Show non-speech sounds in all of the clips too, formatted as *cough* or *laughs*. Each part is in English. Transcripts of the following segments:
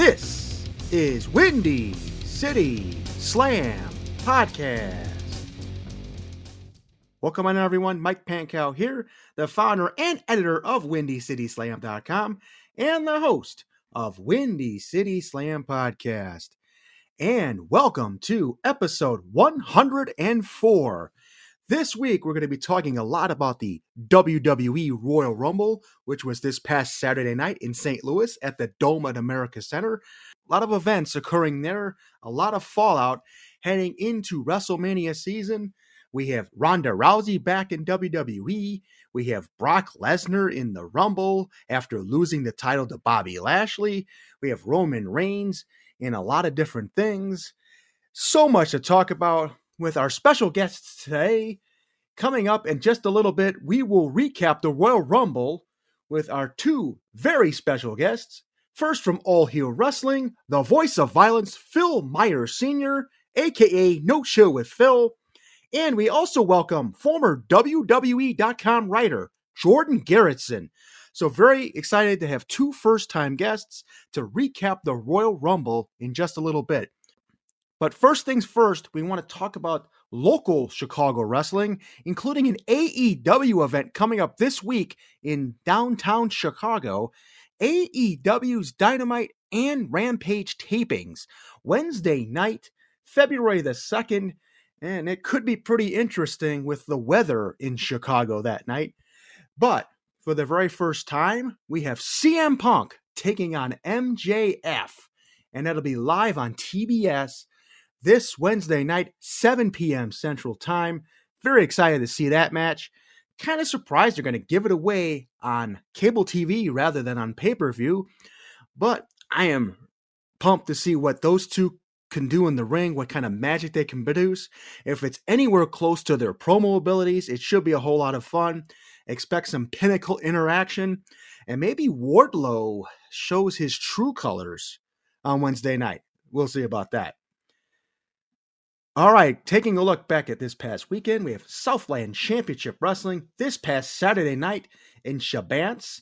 this is Windy City Slam Podcast. Welcome on, everyone. Mike Pankow here, the founder and editor of WindyCitySlam.com and the host of Windy City Slam Podcast. And welcome to episode 104 this week, we're going to be talking a lot about the WWE Royal Rumble, which was this past Saturday night in St. Louis at the Dome at America Center. A lot of events occurring there, a lot of fallout heading into WrestleMania season. We have Ronda Rousey back in WWE. We have Brock Lesnar in the Rumble after losing the title to Bobby Lashley. We have Roman Reigns in a lot of different things. So much to talk about with our special guests today. Coming up in just a little bit, we will recap the Royal Rumble with our two very special guests. First, from All Heel Wrestling, the voice of violence, Phil Myers Sr., aka No Show with Phil. And we also welcome former WWE.com writer Jordan Garretson. So, very excited to have two first time guests to recap the Royal Rumble in just a little bit. But first things first, we want to talk about local Chicago wrestling, including an AEW event coming up this week in downtown Chicago. AEW's Dynamite and Rampage tapings Wednesday night, February the 2nd, and it could be pretty interesting with the weather in Chicago that night. But for the very first time, we have CM Punk taking on MJF, and that'll be live on TBS this Wednesday night, 7 p.m. Central Time. Very excited to see that match. Kind of surprised they're going to give it away on cable TV rather than on pay per view, but I am pumped to see what those two can do in the ring, what kind of magic they can produce. If it's anywhere close to their promo abilities, it should be a whole lot of fun. Expect some pinnacle interaction, and maybe Wardlow shows his true colors on Wednesday night. We'll see about that. All right, taking a look back at this past weekend, we have Southland Championship Wrestling this past Saturday night in Chebanse.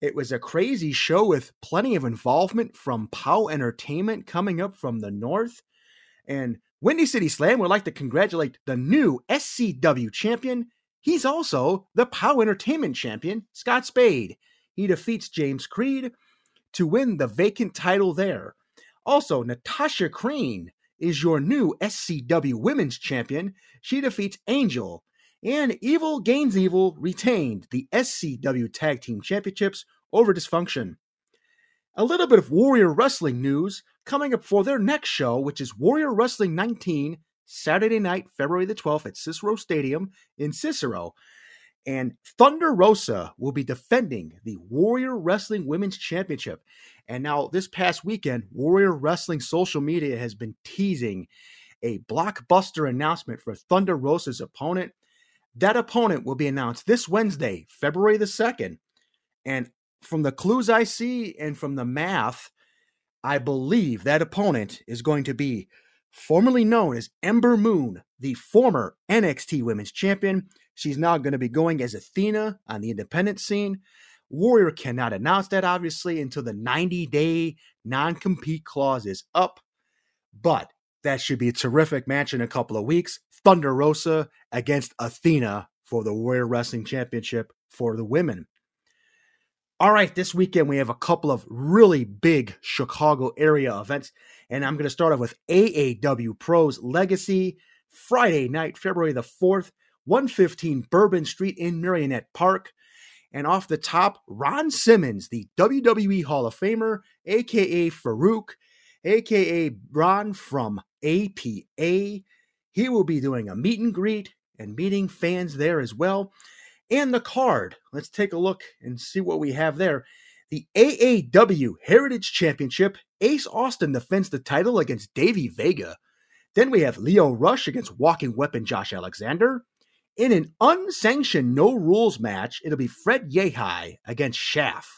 It was a crazy show with plenty of involvement from POW Entertainment coming up from the north. And Windy City Slam would like to congratulate the new SCW champion. He's also the POW Entertainment champion, Scott Spade. He defeats James Creed to win the vacant title there. Also, Natasha Crane is your new SCW Women's Champion. She defeats Angel. And Evil Gains Evil retained the SCW Tag Team Championships over Dysfunction. A little bit of Warrior Wrestling news coming up for their next show, which is Warrior Wrestling 19, Saturday night, February the 12th at Cicero Stadium in Cicero. And Thunder Rosa will be defending the Warrior Wrestling Women's Championship. And now, this past weekend, Warrior Wrestling social media has been teasing a blockbuster announcement for Thunder Rosa's opponent. That opponent will be announced this Wednesday, February the 2nd. And from the clues I see and from the math, I believe that opponent is going to be formerly known as Ember Moon, the former NXT Women's Champion. She's now going to be going as Athena on the independent scene. Warrior cannot announce that, obviously, until the 90 day non compete clause is up. But that should be a terrific match in a couple of weeks. Thunder Rosa against Athena for the Warrior Wrestling Championship for the women. All right, this weekend we have a couple of really big Chicago area events, and I'm going to start off with AAW Pros Legacy Friday night, February the 4th, 115 Bourbon Street in Merrionette Park. And off the top, Ron Simmons, the WWE Hall of Famer, aka Farouk, aka Ron from APA. He will be doing a meet and greet and meeting fans there as well. And the card, let's take a look and see what we have there. The AAW Heritage Championship Ace Austin defends the title against Davey Vega. Then we have Lio Rush against Walking Weapon Josh Alexander. In an unsanctioned no rules match, it'll be Fred Yehi against Shaft.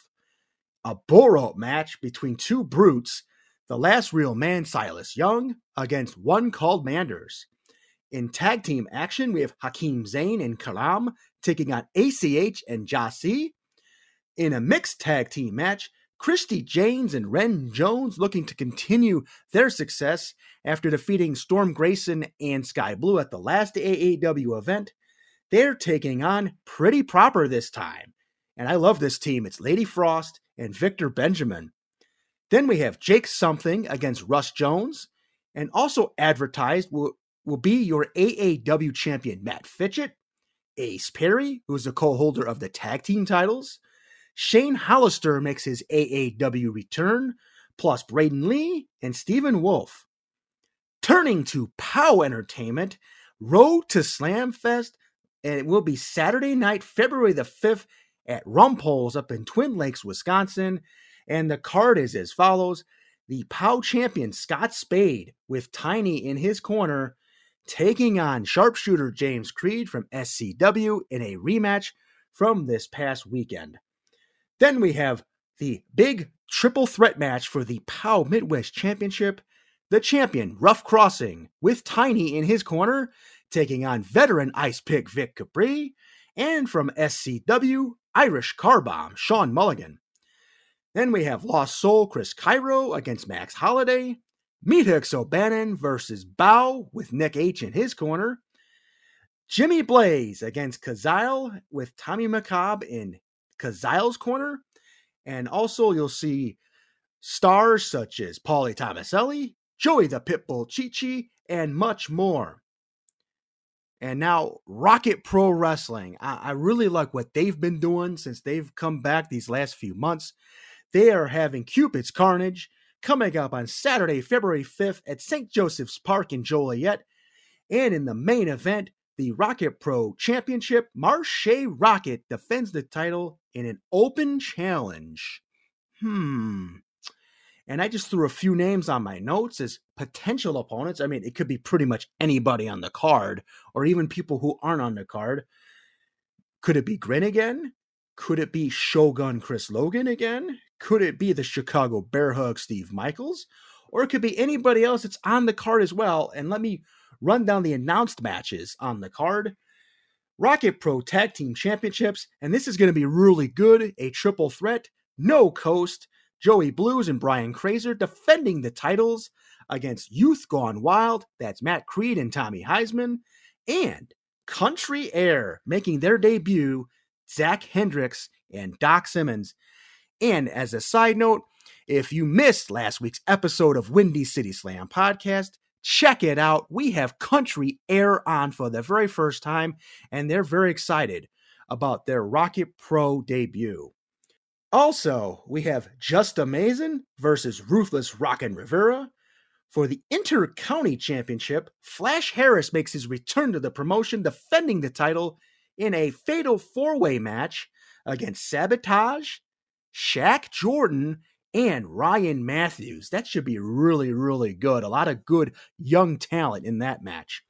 A bull match between two brutes, the last real man Silas Young against one called Manders. In tag team action, we have Hakeem Zayn and Kalam taking on ACH and Jasi. In a mixed tag team match, Christy James and Ren Jones looking to continue their success after defeating Storm Grayson and Sky Blue at the last AAW event. They're taking on Pretty Proper this time. And I love this team. It's Lady Frost and Victor Benjamin. Then we have Jake Something against Russ Jones. And also advertised will, will be your AAW champion Matt Fitchett, Ace Perry, who is the co holder of the tag team titles, Shane Hollister makes his AAW return, plus Braden Lee and Stephen Wolf. Turning to POW Entertainment, Road to Slamfest, and it will be Saturday night, February the 5th at Rumpholz up in Twin Lakes, Wisconsin. And the card is as follows the POW champion Scott Spade with Tiny in his corner, taking on sharpshooter James Creed from SCW in a rematch from this past weekend. Then we have the big triple threat match for the POW Midwest Championship. The champion, Rough Crossing, with Tiny in his corner, taking on veteran Ice Pick Vic Capri, and from SCW, Irish Car Bomb, Sean Mulligan. Then we have Lost Soul Chris Cairo against Max Holiday, Meathooks O'Bannon versus Bow with Nick H in his corner, Jimmy Blaze against Kazile with Tommy McCobb in Kazile's corner. And also, you'll see stars such as Paulie Tomaselli, Joey the Pitbull Chichi, and much more. And now, Rocket Pro Wrestling. I, I, really like what they've been doing since they've come back these last few months. They are having Cupid's Carnage coming up on Saturday, February 5th at St. Joseph's Park in Joliet. And in the main event, the Rocket Pro Championship, Marshe Rocket defends the title in an open challenge. Hmm. And I just threw a few names on my notes as potential opponents. I mean, it could be pretty much anybody on the card, or even people who aren't on the card. Could it be Grin again? Could it be Shogun Chris Logan again? Could it be the Chicago Bear Hug Steve Michaels? Or it could be anybody else that's on the card as well. And let me run down the announced matches on the card. Rocket Pro Tag Team Championships, and this is going to be really good. A triple threat, no coast. Joey Blues and Brian Krazer defending the titles against Youth Gone Wild. That's Matt Creed and Tommy Heisman. And Country Air making their debut, Zach Hendricks and Doc Simmons. And as a side note, if you missed last week's episode of Windy City Slam podcast, check it out. We have Country Air on for the very first time, and they're very excited about their Rocket Pro debut. Also, we have Just Amazing versus Ruthless Rockin' Rivera. For the Inter County Championship, Flash Harris makes his return to the promotion, defending the title in a fatal four way match against Sabotage, Shaq Jordan, and Ryan Matthews. That should be really, really good. A lot of good young talent in that match.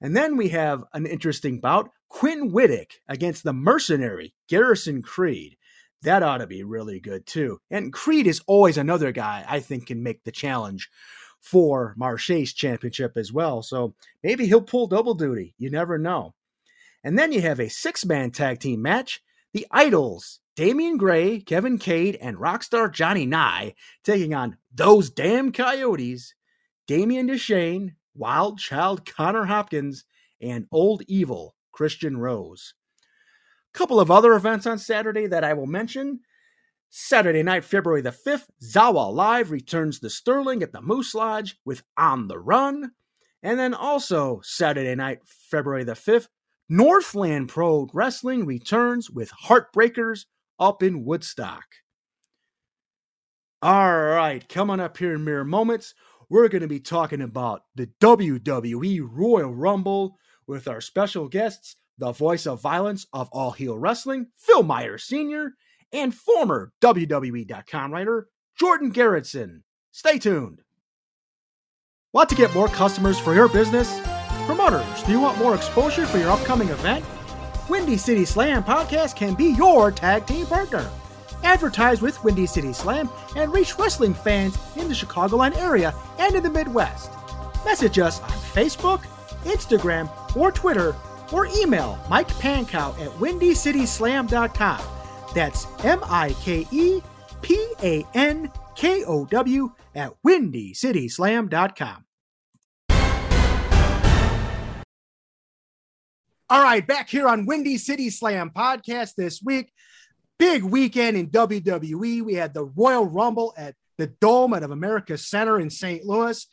And then we have an interesting bout Quinn Whittick against the mercenary Garrison Creed. That ought to be really good too. And Creed is always another guy I think can make the challenge for Marshe's championship as well. So maybe he'll pull double duty. You never know. And then you have a six man tag team match the Idols Damian Gray, Kevin Cade, and rockstar Johnny Nye taking on those damn Coyotes, Damian Deshane, Wild Child Connor Hopkins, and Old Evil Christian Rose. A Couple of other events on Saturday that I will mention. Saturday night, February the 5th, Zawa Live returns to Sterling at the Moose Lodge with On the Run. And then also Saturday night, February the 5th, Northland Pro Wrestling returns with Heartbreakers up in Woodstock. All right, coming up here in mere moments, we're going to be talking about the WWE Royal Rumble with our special guests, the voice of violence of All Heel Wrestling, Phil Myers Sr., and former WWE.com writer Jordan Garrettson. Stay tuned. Want to get more customers for your business? Promoters, do you want more exposure for your upcoming event? Windy City Slam podcast can be your tag team partner. Advertise with Windy City Slam and reach wrestling fans in the Chicagoland area and in the Midwest. Message us on Facebook, Instagram, or Twitter, or email Mike Pankow at windycityslam.com. That's M I K E P A N K O W at windycityslam.com. All right, back here on Windy City Slam podcast this week. Big weekend in WWE. We had the Royal Rumble at the Dome at America Center in St. Louis.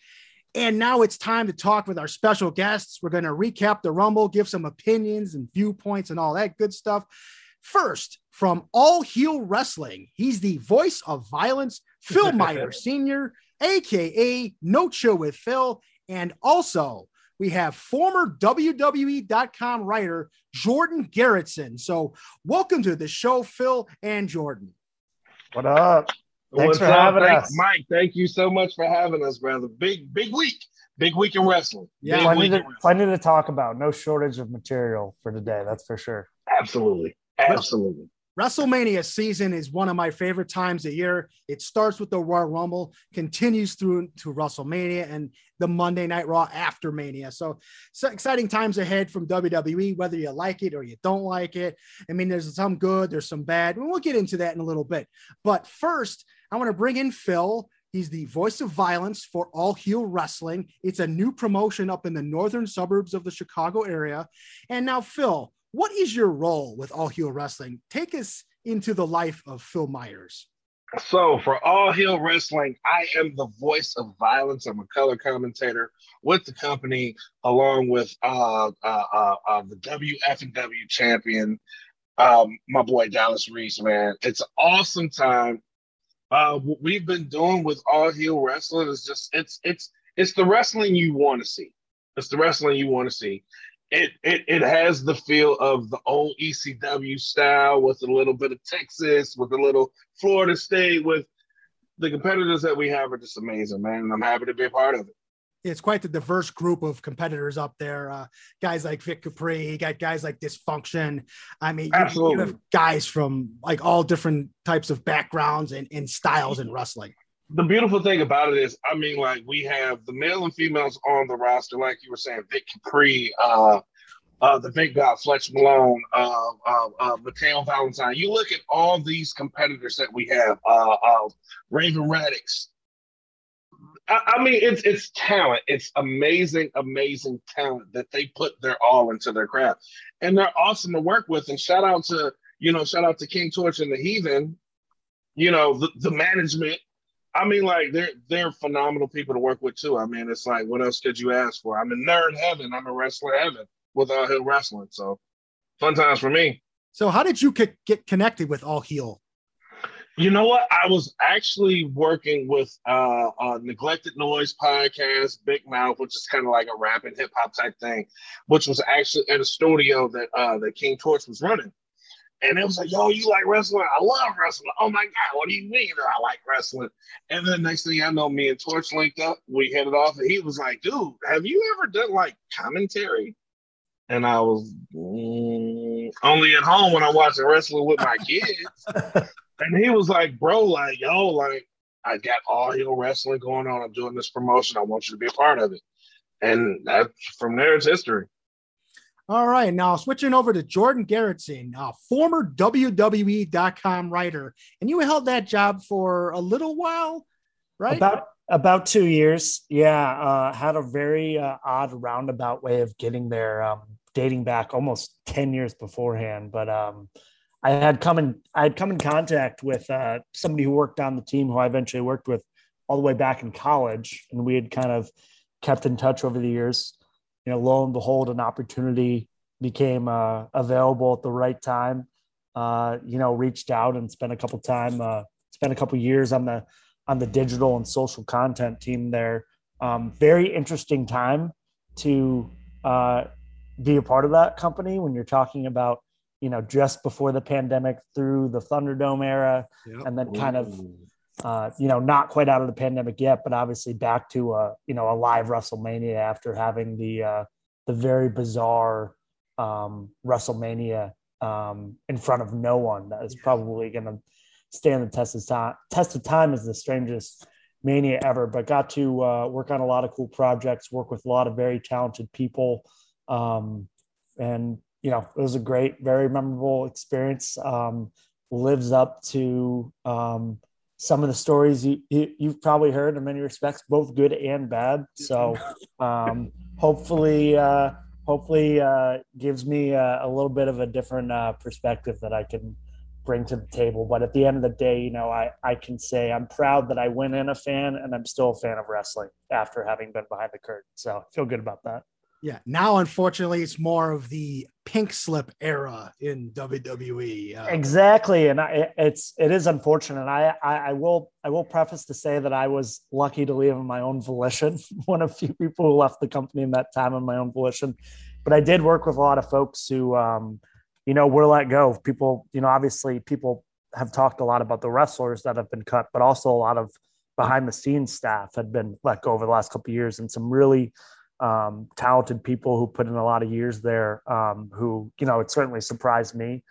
And now it's time to talk with our special guests. We're going to recap the Rumble, give some opinions and viewpoints and all that good stuff. First, from All Heel Wrestling, he's the voice of violence, Phil *laughs* Meyer Sr., aka No Chill with Phil. And also, we have former WWE.com writer Jordan Garretson. So, welcome to the show, Phil and Jordan. What up? Thanks What's for up? having Thank- us. Mike. Thank you so much for having us, brother. Big, big week. Big week in wrestling. Yeah. Plenty week to, in wrestling. plenty to talk about. No shortage of material for today. That's for sure. Absolutely. Absolutely. WrestleMania season is one of my favorite times of year. It starts with the Royal Rumble, continues through to WrestleMania and the Monday Night Raw after Mania. So, so exciting times ahead from WWE, whether you like it or you don't like it. I mean, there's some good, there's some bad. We'll get into that in a little bit. But first, I want to bring in Phil. He's the voice of violence for All Heel Wrestling. It's a new promotion up in the northern suburbs of the Chicago area. And now, Phil, what is your role with All Heel Wrestling? Take us into the life of Phil Myers. So, for All Heel Wrestling, I am the voice of violence. I'm a color commentator with the company, along with uh, uh, uh, uh, the WF and W champion, um, my boy Dallas Reese. Man, it's an awesome time. Uh, what we've been doing with All Heel Wrestling is just it's it's it's the wrestling you want to see. It's the wrestling you want to see. It, it it has the feel of the old ECW style with a little bit of Texas, with a little Florida State, with the competitors that we have are just amazing, man. And I'm happy to be a part of it. It's quite the diverse group of competitors up there. Uh, guys like Vic Capri, you got guys like Dysfunction. I mean, you- you, have guys from like all different types of backgrounds and, and styles in wrestling. The beautiful thing about it is, I mean, like we have the male and females on the roster, like you were saying, Vic Capri, uh, uh, the big guy, Fletch Malone, uh, uh, uh, Mateo Valentine. You look at all these competitors that we have, uh, uh, Raven Radix. I, I mean, it's it's talent. It's amazing, amazing talent that they put their all into their craft, and they're awesome to work with. And shout out to you know, shout out to King Torch and the Heathen. You know, the, the management. I mean, like they're they're phenomenal people to work with too. I mean, it's like what else could you ask for? I'm in nerd heaven. I'm a wrestler heaven with All Heel Wrestling. So fun times for me. So, how did you get get connected with All Heel? You know what? I was actually working with uh, uh Neglected Noise podcast, Big Mouth, which is kind of like a rap and hip hop type thing, which was actually at a studio that uh that King Torch was running. And it was like, yo, you like wrestling? I love wrestling. Oh my God, what do you mean that I like wrestling? And then the next thing I know, me and Torch linked up. We hit it off, and he was like, dude, have you ever done like commentary? And I was "Mm, only at home when I'm watching wrestling with my kids. *laughs* And he was like, bro, like, yo, like, I got all heel wrestling going on. I'm doing this promotion. I want you to be a part of it. And that from there, it's history. All right, now switching over to Jordan Garrettson, uh, former WWE.com writer, and you held that job for a little while, right? About about two years. Yeah. Uh, had a very uh, odd roundabout way of getting there, um, dating back almost 10 years beforehand. But um, I had come in I had come in contact with uh, somebody who worked on the team who I eventually worked with all the way back in college. And we had kind of kept in touch over the years. You know, lo and behold, an opportunity became uh, available at the right time. Uh, you know, reached out and spent a couple time, uh, spent a couple years on the on the digital and social content team there. Um, very interesting time to uh, be a part of that company when you're talking about, you know, just before the pandemic through the Thunderdome era, and then kind of uh, you know, not quite out of the pandemic yet, but obviously back to a, you know, a live WrestleMania after having the, uh, the very bizarre um, WrestleMania um, in front of no one that is probably going to stand the test of time. Test of time is the strangest mania ever, but got to uh, work on a lot of cool projects, work with a lot of very talented people, um, and you know it was a great, very memorable experience. Um, lives up to um, some of the stories you, you have probably heard in many respects, both good and bad. So um, hopefully. Uh, hopefully uh, gives me a, a, little bit of a different uh, perspective that I can bring to the table. But at the end of the day, you know, I, I can say I'm proud that I went in a fan and I'm still a fan of wrestling after having been behind the curtain. So I feel good about that. Yeah. Now, unfortunately, it's more of the pink slip era in WWE. Uh, exactly, and I, it's it is unfortunate. I, I, I will I will preface to say that I was lucky to leave on my own volition. *laughs* One of few people who left the company in that time on my own volition, but I did work with a lot of folks who, um, you know, were let go. People, you know, obviously people have talked a lot about the wrestlers that have been cut, but also a lot of behind the scenes staff had been let go over the last couple years, and some really um, talented people who put in a lot of years there. Um, who you know, it certainly surprised me,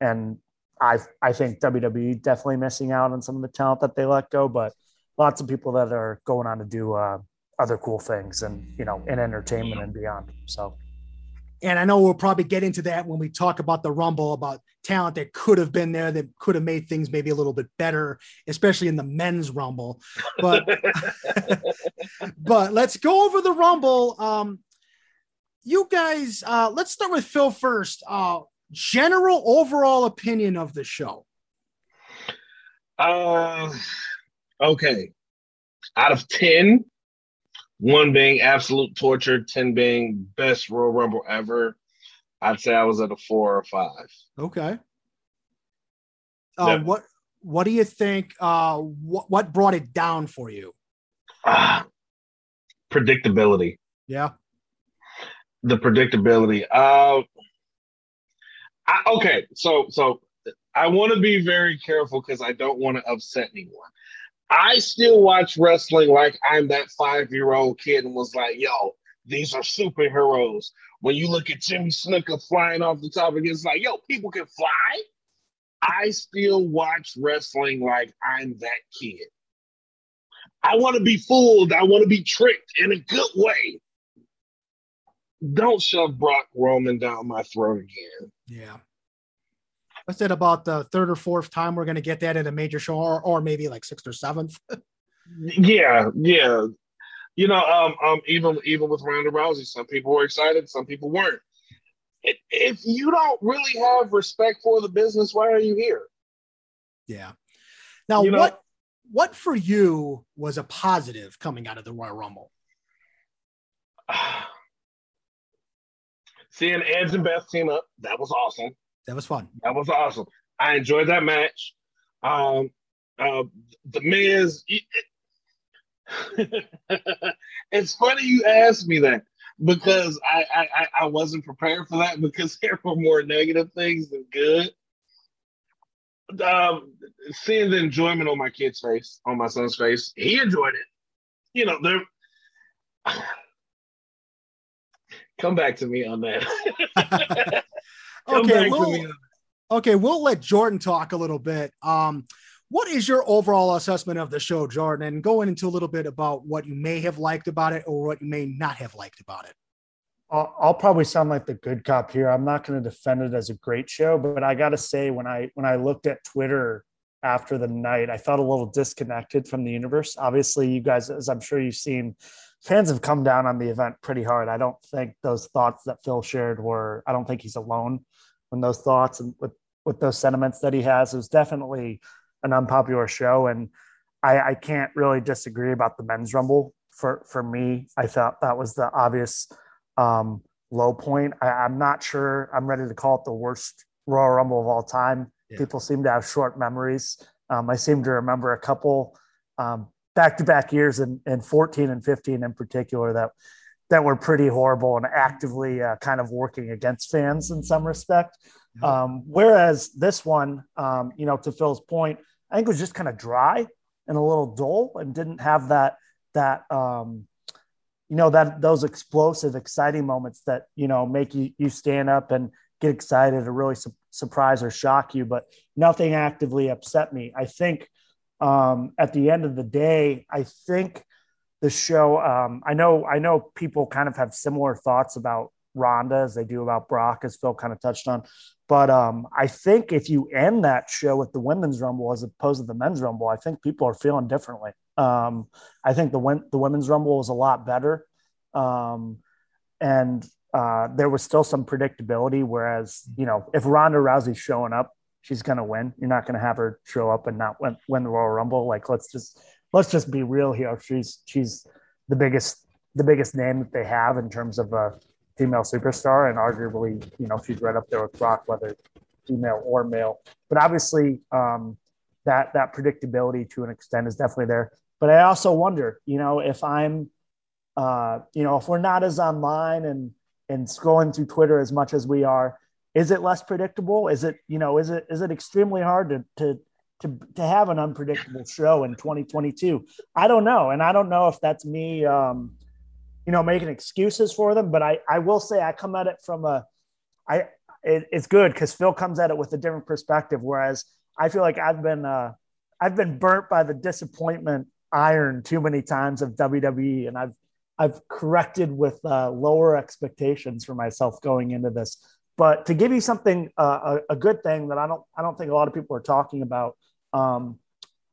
and I I think WWE definitely missing out on some of the talent that they let go, but lots of people that are going on to do uh, other cool things and you know in entertainment and beyond. So. And I know we'll probably get into that when we talk about the Rumble, about talent that could have been there that could have made things maybe a little bit better, especially in the men's Rumble. But *laughs* but let's go over the Rumble. Um, you guys, uh, let's start with Phil first. Uh, general overall opinion of the show. Uh, okay. Out of 10, one being absolute torture, 10 being best Royal Rumble ever. I'd say I was at a four or five. Okay. Uh. What What do you think? Uh, what What brought it down for you? Uh, predictability. Yeah. The predictability. Uh, I, okay, so so I want to be very careful because I don't want to upset anyone. I still watch wrestling like I'm that five year old kid and was like, yo, these are superheroes. When you look at Jimmy Snuka flying off the top, it's like, yo, people can fly. I still watch wrestling like I'm that kid. I want to be fooled. I want to be tricked in a good way. Don't shove Brock Roman down my throat again. Yeah I said about the third or fourth time we're going to get that in a major show, or, or maybe like sixth or seventh? *laughs* yeah, yeah. You know, um, um, even even with Ronda Rousey, some people were excited, some people weren't. If you don't really have respect for the business, why are you here? Yeah. Now, you know, what what for you was a positive coming out of the Royal Rumble? *sighs* Seeing Edge and Beth team up, that was awesome. That was fun. That was awesome. I enjoyed that match. Um, uh, the Miz. It, *laughs* it's funny you asked me that because I, I I wasn't prepared for that because *laughs* there were more negative things than good. Um, seeing the enjoyment on my kid's face, on my son's face, he enjoyed it. You know, there. *sighs* Come back to me on that. *laughs* okay, we'll, okay, we'll let Jordan talk a little bit. Um, what is your overall assessment of the show, Jordan? And going into a little bit about what you may have liked about it or what you may not have liked about it. I'll, I'll probably sound like the good cop here. I'm not going to defend it as a great show, but I got to say, when I when I looked at Twitter after the night, I felt a little disconnected from the universe. Obviously, you guys, as I'm sure you've seen, fans have come down on the event pretty hard. I don't think those thoughts that Phil shared were. I don't think he's alone when those thoughts and with with those sentiments that he has. It was definitely an unpopular show, and I, I can't really disagree about the men's rumble. For for me, I thought that was the obvious um, low point. I, am not sure I'm ready to call it the worst Royal Rumble of all time. Yeah. People seem to have short memories. Um, I seem to remember a couple back to back years in, in 14 and 15 in particular that that were pretty horrible and actively uh, kind of working against fans in some respect. Um, whereas this one, um, you know, to Phil's point, I think it was just kind of dry. and a little dull and didn't have that that um, you know that those explosive, exciting moments that you know make you you stand up and get excited or really su- surprise or shock you. But nothing actively upset me. I think um, at the end of the day, I think the show. Um, I know I know people kind of have similar thoughts about Ronda as they do about Brock, as Phil kind of touched on. But um, I think if you end that show with the women's rumble as opposed to the men's rumble, I think people are feeling differently. Um, I think the the women's rumble was a lot better, um, and uh, there was still some predictability. Whereas you know, if Ronda Rousey's showing up, she's going to win. You're not going to have her show up and not win, win the Royal Rumble. Like let's just let's just be real here. She's she's the biggest the biggest name that they have in terms of a female superstar, and arguably, you know, she's right up there with Brock, whether female or male. But obviously, um, that that predictability to an extent is definitely there. But I also wonder, you know, if I'm, uh, you know, if we're not as online and and scrolling through Twitter as much as we are, is it less predictable? Is it, you know, is it is it extremely hard to to to, to have an unpredictable show in 2022? I don't know, and I don't know if that's me. Um, you know, making excuses for them. But I, I will say I come at it from a, I, it, it's good because Phil comes at it with a different perspective. Whereas I feel like I've been, uh, I've been burnt by the disappointment iron too many times of WWE, and I've, I've corrected with uh, lower expectations for myself going into this. But to give you something, uh, a, a, good thing that I don't, I don't think a lot of people are talking about. Um,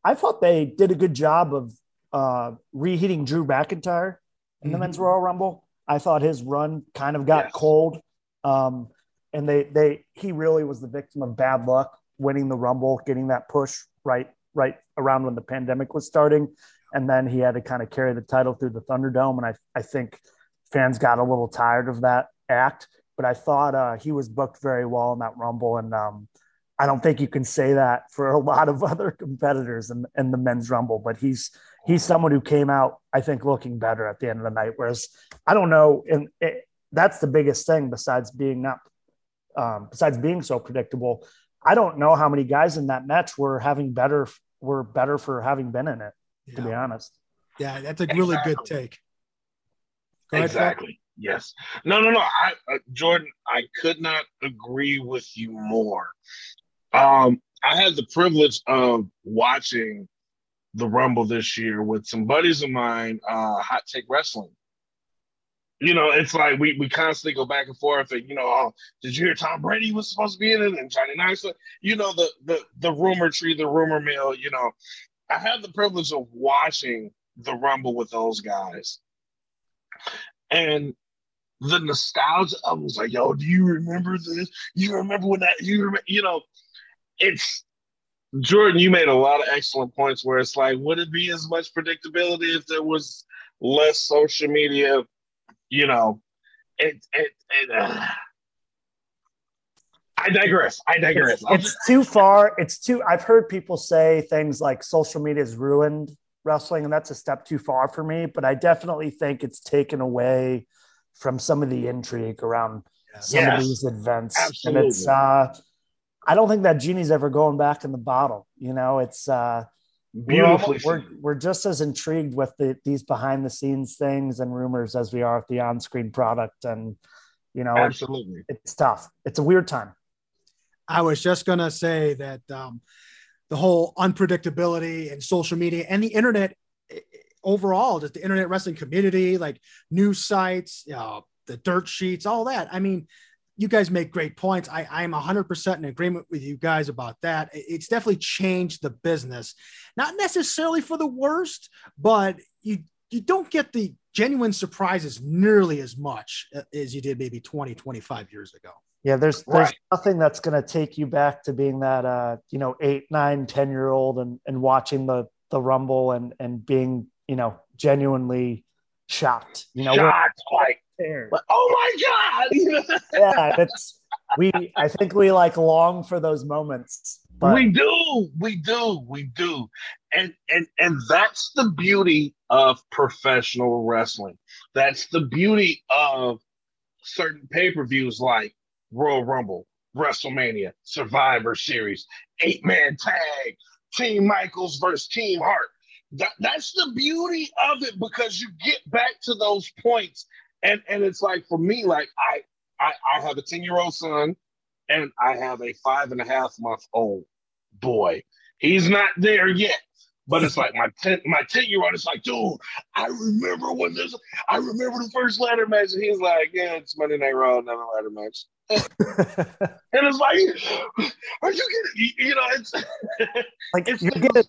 I thought they did a good job of uh, reheating Drew McIntyre in the mm-hmm. men's Royal Rumble. I thought his run kind of got yes. cold. Um, and they they he really was the victim of bad luck winning the Rumble, getting that push right right around when the pandemic was starting. And then he had to kind of carry the title through the Thunderdome. And I, I think fans got a little tired of that act. But I thought uh, he was booked very well in that Rumble. And um, I don't think you can say that for a lot of *laughs* other competitors in, in the men's Rumble. But he's he's someone who came out, I think, looking better at the end of the night. Whereas I don't know, and it, that's the biggest thing besides being not, um, besides being so predictable. I don't know how many guys in that match were having better were better for having been in it. Yeah. To be honest. Yeah, that's a really good take. Ahead, exactly. Yes. No, no, no. I, uh, Jordan, I could not agree with you more. Um, I had the privilege of watching the Rumble this year with some buddies of mine, uh, Hot Take Wrestling. You know, it's like we, we constantly go back and forth. And you know, oh, did you hear Tom Brady was supposed to be in it and Johnny Knoxville? You know, the the the rumor tree, the rumor mill. You know, I had the privilege of watching the Rumble with those guys, and the nostalgia of was like, yo, do you remember this? You remember when that? You remember? You know, it's Jordan, you made a lot of excellent points where it's like, would it be as much predictability if there was less social media? You know, it, it, it uh, I digress. I digress. It's, it's, too far. It's too. I've heard people say things like social media has ruined wrestling, and that's a step too far for me. But I definitely think it's taken away from some of the intrigue around some yes. of these events, Absolutely. and it's uh, I don't think that genie's ever going back in the bottle. You know, it's uh, beautifully. We're, we're, we're just as intrigued with the, these behind the scenes things and rumors as we are with the on screen product. And you know, absolutely, it's, it's tough. It's a weird time. I was just gonna say that um, the whole unpredictability and social media and the internet overall, just the internet wrestling community, like news sites, uh, the dirt sheets, all that. I mean, you guys make great points. I, I'm 100% in agreement with you guys about that. It's definitely changed the business, not necessarily for the worst, but you you don't get the genuine surprises nearly as much uh, as you did maybe 20, 25 years ago. Yeah, there's there's right. nothing that's going to take you back to being that uh, you know eight, nine, ten year old and and watching the the rumble and and being you know genuinely shocked. You know, shocked, like but, oh my god! *laughs* yeah, it's we. I think we like long for those moments. But... We do, we do, we do, and and and that's the beauty of professional wrestling. That's the beauty of certain pay per views like Royal Rumble, WrestleMania, Survivor Series, eight man tag, Team Michaels versus Team Hart. that, that's the beauty of it because you get back to those points. And and it's like for me, like I I, I have a 10 year old son and I have a five and a half month old boy. He's not there yet. But it's like my 10 my 10 year old is like, dude, I remember when this I remember the first ladder match. And he's like, Yeah, it's Monday Night Raw, another ladder match. *laughs* and it's like, are you getting you know, it's *laughs* like it's you're getting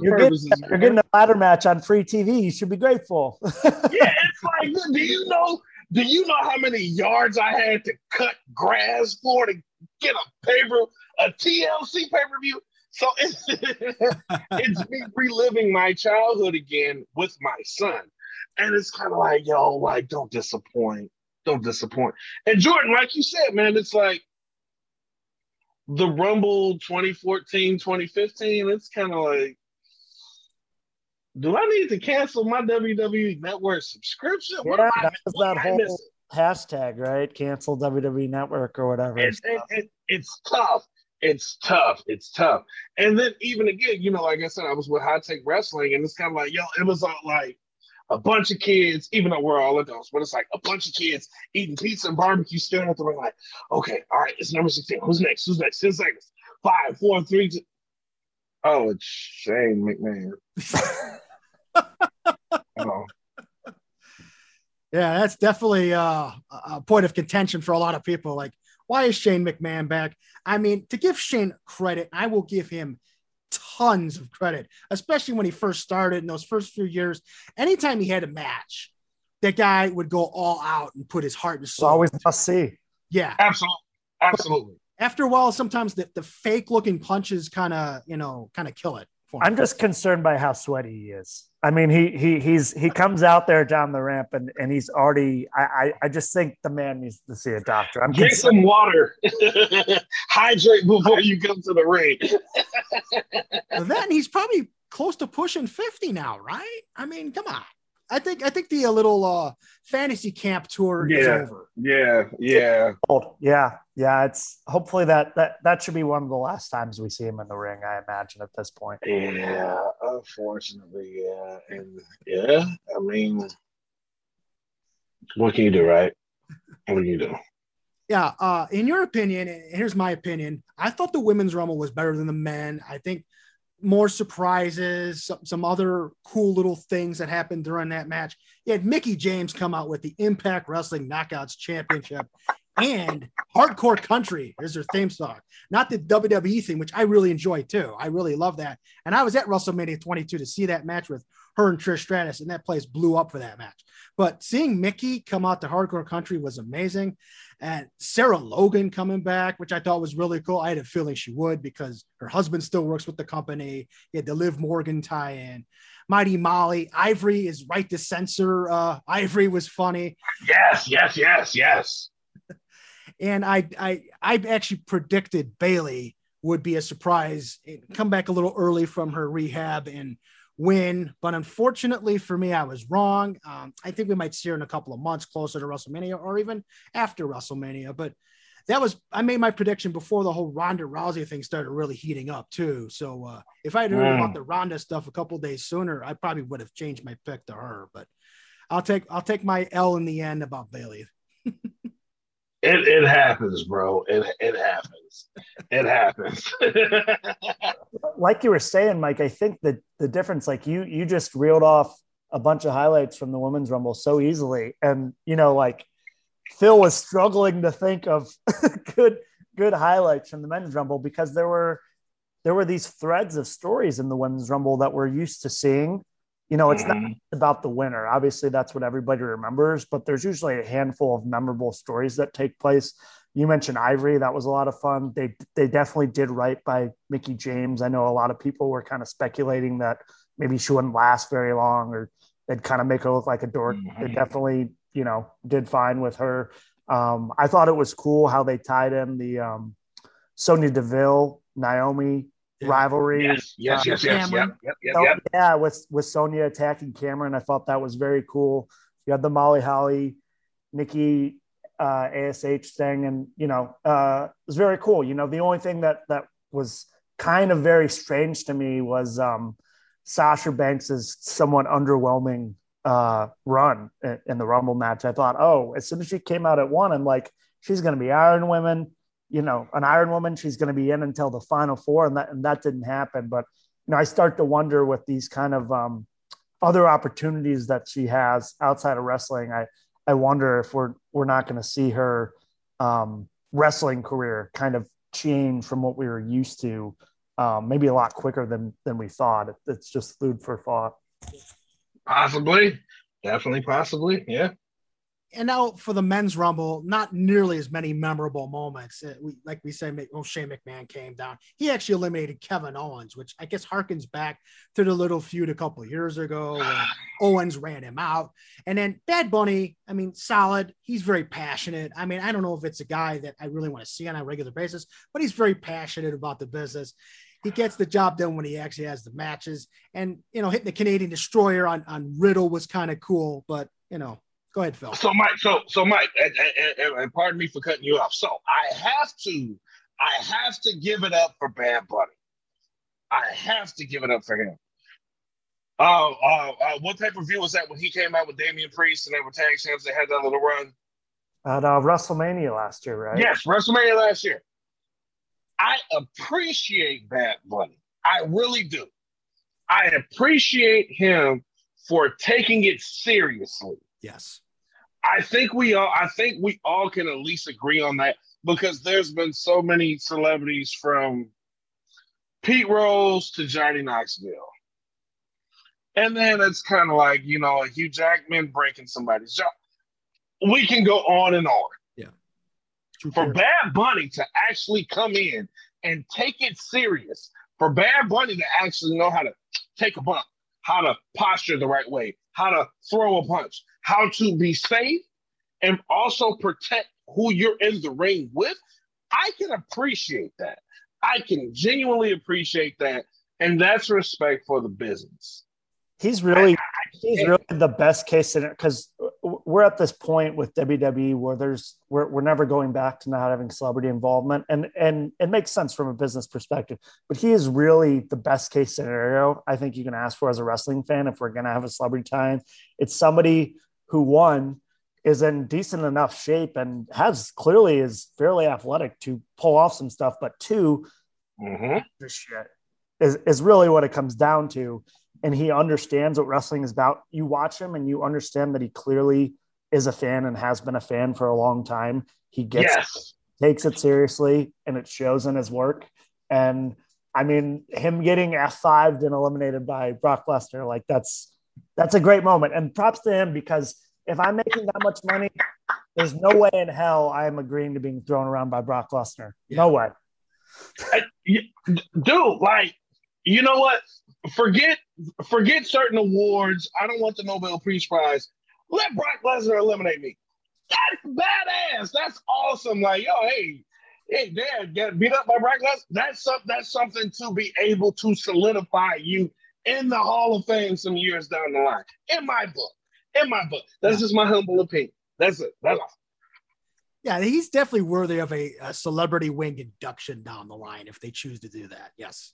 you're getting, you're getting a ladder match on free TV. You should be grateful. *laughs* yeah, it's like, do you know? Do you know how many yards I had to cut grass for to get a paper, a TLC pay per view? So it's, it's me reliving my childhood again with my son, and it's kind of like, yo, like, don't disappoint, don't disappoint. And Jordan, like you said, man, it's like the Rumble 2014, 2015. It's kind of like do I need to cancel my WWE Network subscription? What yeah, that was what that I whole hashtag, right? Cancel WWE Network or whatever. It, it, it, it's tough. It's tough. It's tough. And then even again, you know, like I said, I was with High Tech Wrestling, and it's kind of like, yo, it was all like a bunch of kids, even though we're all adults, but it's like a bunch of kids eating pizza and barbecue, staring at the ring, like, okay, all right, it's number 16. Who's next? Who's next? 10 seconds. Five, four, three, two. Oh, it's Shane McMahon. *laughs* oh. Yeah, that's definitely uh, a point of contention for a lot of people. Like, why is Shane McMahon back? I mean, to give Shane credit, I will give him tons of credit, especially when he first started in those first few years. Anytime he had a match, that guy would go all out and put his heart and It's soul. always must see. yeah. Absolutely. Absolutely. After a while, sometimes the, the fake looking punches kind of, you know, kind of kill it. For him. I'm just concerned by how sweaty he is. I mean, he he he's he comes out there down the ramp and and he's already. I I, I just think the man needs to see a doctor. I'm Drink concerned. some water. *laughs* Hydrate before you come to the ring. *laughs* But then he's probably close to pushing 50 now, right? I mean, come on. I think I think the uh, little uh, fantasy camp tour is Yeah. over. Yeah, yeah. Yeah, yeah. It's hopefully that that that should be one of the last times we see him in the ring. I imagine at this point. Yeah, unfortunately, yeah. And yeah, I mean, what can you do, right? What can you do? Yeah. Uh, in your opinion, and here's my opinion. I thought the women's rumble was better than the men. I think more surprises, some, some other cool little things that happened during that match. You had Mickey James come out with the Impact Wrestling Knockouts Championship and Hardcore Country is their theme song, not the WWE thing, which I really enjoy too. I really love that. And I was at WrestleMania 22 to see that match with her and Trish Stratus, and that place blew up for that match. But seeing Mickey come out to Hardcore Country was amazing. And Sarah Logan coming back, which I thought was really cool. I had a feeling she would because her husband still works with the company. He had the Liv Morgan tie in. Mighty Molly. Ivory is right to censor. Uh, Ivory was funny. Yes, yes, yes, yes. And I, I, I actually predicted Bayley would be a surprise, come back a little early from her rehab and win. But unfortunately for me, I was wrong. Um, I think we might see her in a couple of months closer to WrestleMania or even after WrestleMania. But that was, I made my prediction before the whole Ronda Rousey thing started really heating up too. So uh, if I had heard Mm. about the Ronda stuff a couple days sooner, I probably would have changed my pick to her. But I'll take, I'll take my L in the end about Bayley. *laughs* It it happens, bro. It it happens. It happens. *laughs* like you were saying, Mike, I think that the difference, like you, you just reeled off a bunch of highlights from the women's rumble so easily, and you know, like Phil was struggling to think of *laughs* good, good highlights from the men's rumble because there were there were these threads of stories in the women's rumble that we're used to seeing. You know, it's not Mhm. about the winner. Obviously, that's what everybody remembers, but there's usually a handful of memorable stories that take place. You mentioned Ivory, that was a lot of fun. They they definitely did right by Mickie James. I know a lot of people were kind of speculating that maybe she wouldn't last very long or they'd kind of make her look like a dork. They Mhm. definitely, you know, did fine with her. Um, I thought it was cool how they tied in the um, Sonya Deville, Naomi. Rivalry. yes, yes, yes, yes. Yep, Cameron. yep, yep, So, yep. Yeah, with with Sonya attacking Cameron, I thought that was very cool. You had the Molly Holly, Nikki uh, Ash thing, and you know, uh, it was very cool. You know, the only thing that that was kind of very strange to me was um, Sasha Banks's somewhat underwhelming uh, run in, in, the Rumble match. I thought, oh, as soon as she came out at one, I'm like, she's going to be Iron Woman, you know, an Iron Woman. She's going to be in until the final four, and that and that didn't happen. But you know, I start to wonder with these kind of um, other opportunities that she has outside of wrestling. I I wonder if we're we're not going to see her um, wrestling career kind of change from what we were used to, um, maybe a lot quicker than than we thought. It's just food for thought. Possibly, definitely, possibly, yeah and now for the men's rumble, not nearly as many memorable moments. Uh, we, like we say, oh, Shane McMahon came down. He actually eliminated Kevin Owens, which I guess harkens back to the little feud a couple years ago when *sighs* Owens ran him out. And then Bad Bunny, I mean, solid. He's very passionate. I mean, I don't know if it's a guy that I really want to see on a regular basis, but he's very passionate about the business. He gets the job done when he actually has the matches. And, you know, hitting the Canadian Destroyer on, on Riddle was kind of cool, but, you know, Go ahead, Phil. So, Mike. So, so Mike, and, and, and, pardon me for cutting you off. So, I have to, I have to give it up for Bad Bunny. I have to give it up for him. Uh, uh, uh, what type of view was that when he came out with Damian Priest and they were tag champs? They had that little run at uh, WrestleMania last year, right? Yes, WrestleMania last year. I appreciate Bad Bunny. I really do. I appreciate him for taking it seriously. Yes. I think we all I think we all can at least agree on that because there's been so many celebrities from Pete Rose to Johnny Knoxville. And then it's kind of like, you know, a Hugh Jackman breaking somebody's jaw. We can go on and on. Yeah. True for Bad Bunny to actually come in and take it serious, for Bad Bunny to actually know how to take a bump, how to posture the right way, how to throw a punch, how to be safe, and also protect who you're in the ring with. I can appreciate that. I can genuinely appreciate that. And that's respect for the business. He's really he's really the best case scenario because we're at this point with WWE where there's we're, we're never going back to not having celebrity involvement and and it makes sense from a business perspective but he is really the best case scenario I think you can ask for as a wrestling fan if we're going to have a celebrity time it's somebody who one is in decent enough shape and has clearly is fairly athletic to pull off some stuff but 2 mm-hmm. shit is, is really what it comes down to and he understands what wrestling is about. You watch him and you understand that he clearly is a fan and has been a fan for a long time. He gets yes. it, takes it seriously and it shows in his work. And I mean, him getting F5'd and eliminated by Brock Lesnar, like that's that's a great moment. And props to him because if I'm making that much money, there's no way in hell I am agreeing to being thrown around by Brock Lesnar. No way. Dude, like, you know what? Forget forget certain awards. I don't want the Nobel Peace Prize. Let Brock Lesnar eliminate me. That's badass. That's awesome. Like, yo, hey, hey, Dad, get beat up by Brock Lesnar. That's something. That's something to be able to solidify you in the Hall of Fame some years down the line. In my book. In my book. That's just my humble opinion. That's it. That's all. Yeah, he's definitely worthy of a, a celebrity wing induction down the line if they choose to do that. Yes.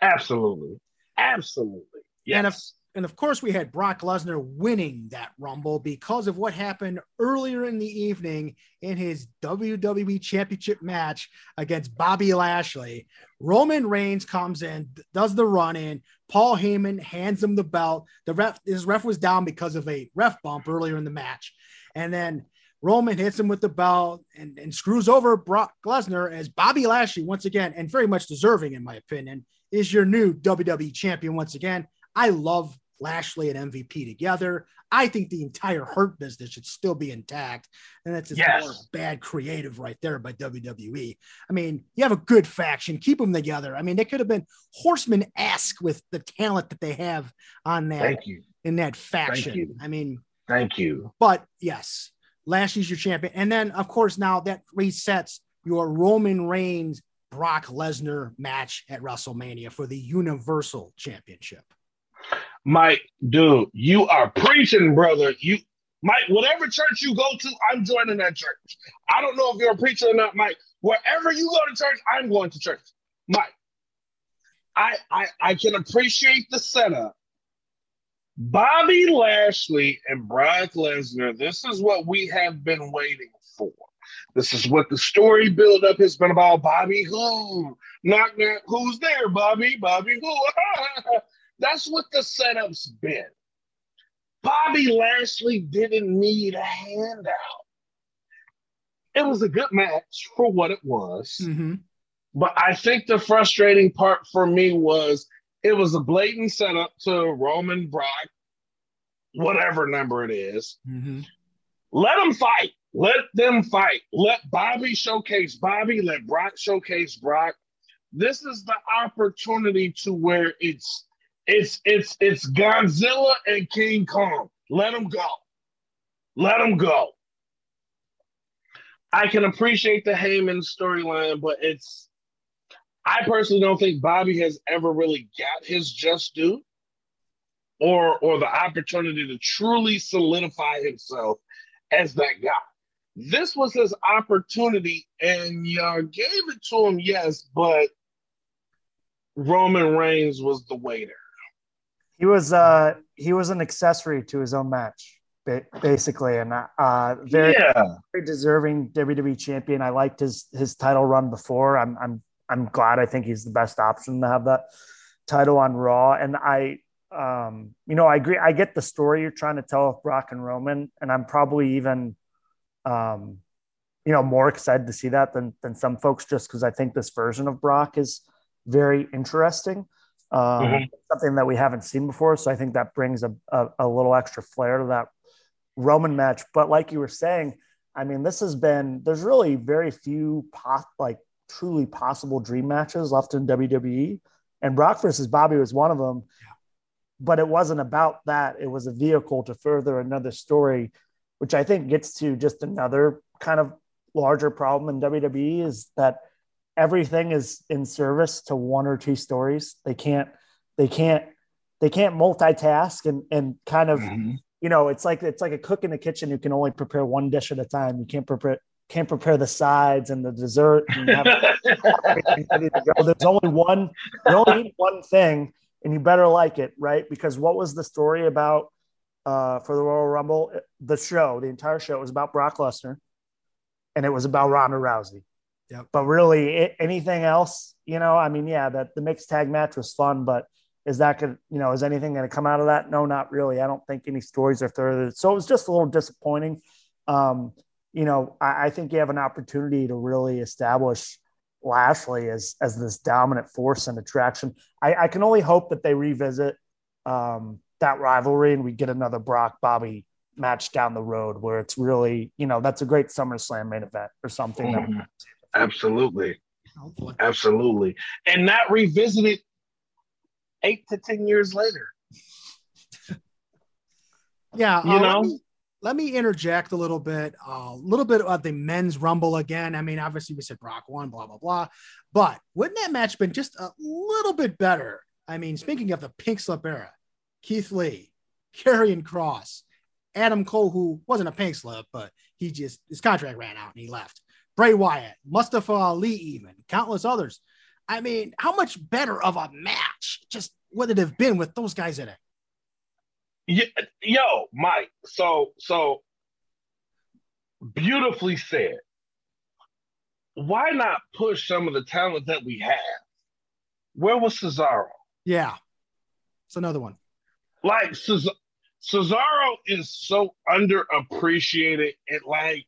Absolutely. Absolutely. Yes. And of, and of course, we had Brock Lesnar winning that Rumble because of what happened earlier in the evening in his WWE Championship match against Bobby Lashley. Roman Reigns comes in, does the run in. Paul Heyman hands him the belt. The ref, his ref was down because of a ref bump earlier in the match. And then Roman hits him with the belt and, and screws over Brock Lesnar as Bobby Lashley, once again, and very much deserving, in my opinion, is your new WWE champion once again. I love Lashley and MVP together. I think the entire Hurt business should still be intact. And that's yes. bad creative right there by WWE. I mean, you have a good faction, keep them together. I mean, they could have been horseman esque with the talent that they have on that Thank you. in that faction. I mean, thank you. But yes, Lashley's your champion. And then, of course, now that resets your Roman Reigns Brock Lesnar match at WrestleMania for the Universal Championship. Mike, dude, you are preaching, brother. You, Mike, whatever church you go to, I'm joining that church. I don't know if you're a preacher or not, Mike. Wherever you go to church, I'm going to church. Mike, I, I I can appreciate the setup. Bobby Lashley and Brock Lesnar, this is what we have been waiting for. This is what the story buildup has been about. Bobby who? Knock knock. Who's there, Bobby? Bobby who? *laughs* That's what the setup's been. Bobby Lashley didn't need a handout. It was a good match for what it was. Mm-hmm. But I think the frustrating part for me was it was a blatant setup to Roman Brock, whatever number it is. Mm-hmm. Let them fight. Let them fight. Let Bobby showcase Bobby. Let Brock showcase Brock. This is the opportunity to where it's it's it's it's Godzilla and King Kong. Let them go. Let them go. I can appreciate the Heyman storyline, but it's I personally don't think Bobby has ever really got his just due or or the opportunity to truly solidify himself as that guy. This was his opportunity, and y'all gave it to him, yes, but Roman Reigns was the waiter. He was uh he was an accessory to his own match, basically, and uh very, yeah. very deserving WWE champion. I liked his his title run before. I'm I'm I'm glad. I think he's the best option to have that title on Raw, and I um you know I agree. I get the story you're trying to tell with Brock and Roman, and I'm probably even um you know more excited to see that than than some folks just because I think this version of Brock is very interesting um, mm-hmm. something that we haven't seen before. So I think that brings a, a, a, little extra flair to that Roman match. But like you were saying, I mean, this has been, there's really very few pop, like truly possible dream matches left in WWE. And Brock versus Bobby was one of them. But it wasn't about that. It was a vehicle to further another story, which I think gets to just another kind of larger problem in WWE is that everything is in service to one or two stories. They can't they can't they can't multitask and and kind of mm-hmm. you know it's like it's like a cook in the kitchen who can only prepare one dish at a time. You can't prepare can't prepare the sides and the dessert. And *laughs* There's only one. You only need one thing, and you better like it, right? Because what was the story about uh, for the Royal Rumble? The show, the entire show, was about Brock Lesnar, and it was about Ronda Rousey. Yep. But really, anything else, you know, I mean, yeah, that the mixed tag match was fun, but is that going you know, is anything going to come out of that? No, not really. I don't think any stories are further. So it was just a little disappointing. Um, you know, I, I think you have an opportunity to really establish Lashley as as this dominant force and attraction. I, I can only hope that they revisit um, that rivalry and we get another Brock Bobby match down the road where it's really, you know, that's a great SummerSlam main event or something. Mm-hmm. Absolutely. Hopefully. Absolutely. And not revisited eight to 10 years later. yeah. You uh, know? Let me, let me, interject a little bit, a uh, little bit about the men's rumble again. I mean, obviously we said Brock won, blah, blah, blah. But wouldn't that match been just a little bit better? I mean, speaking of the pink slip era, Keith Lee, Karrion Kross, Adam Cole, who wasn't a pink slip, but he just his contract ran out and he left. Bray Wyatt, Mustafa Ali, even countless others. I mean, how much better of a match just would it have been with those guys in it? Yo, Mike. So, so beautifully said. Why not push some of the talent that we have? Where was Cesaro? Yeah, it's another one. Like Cesaro is so underappreciated. It like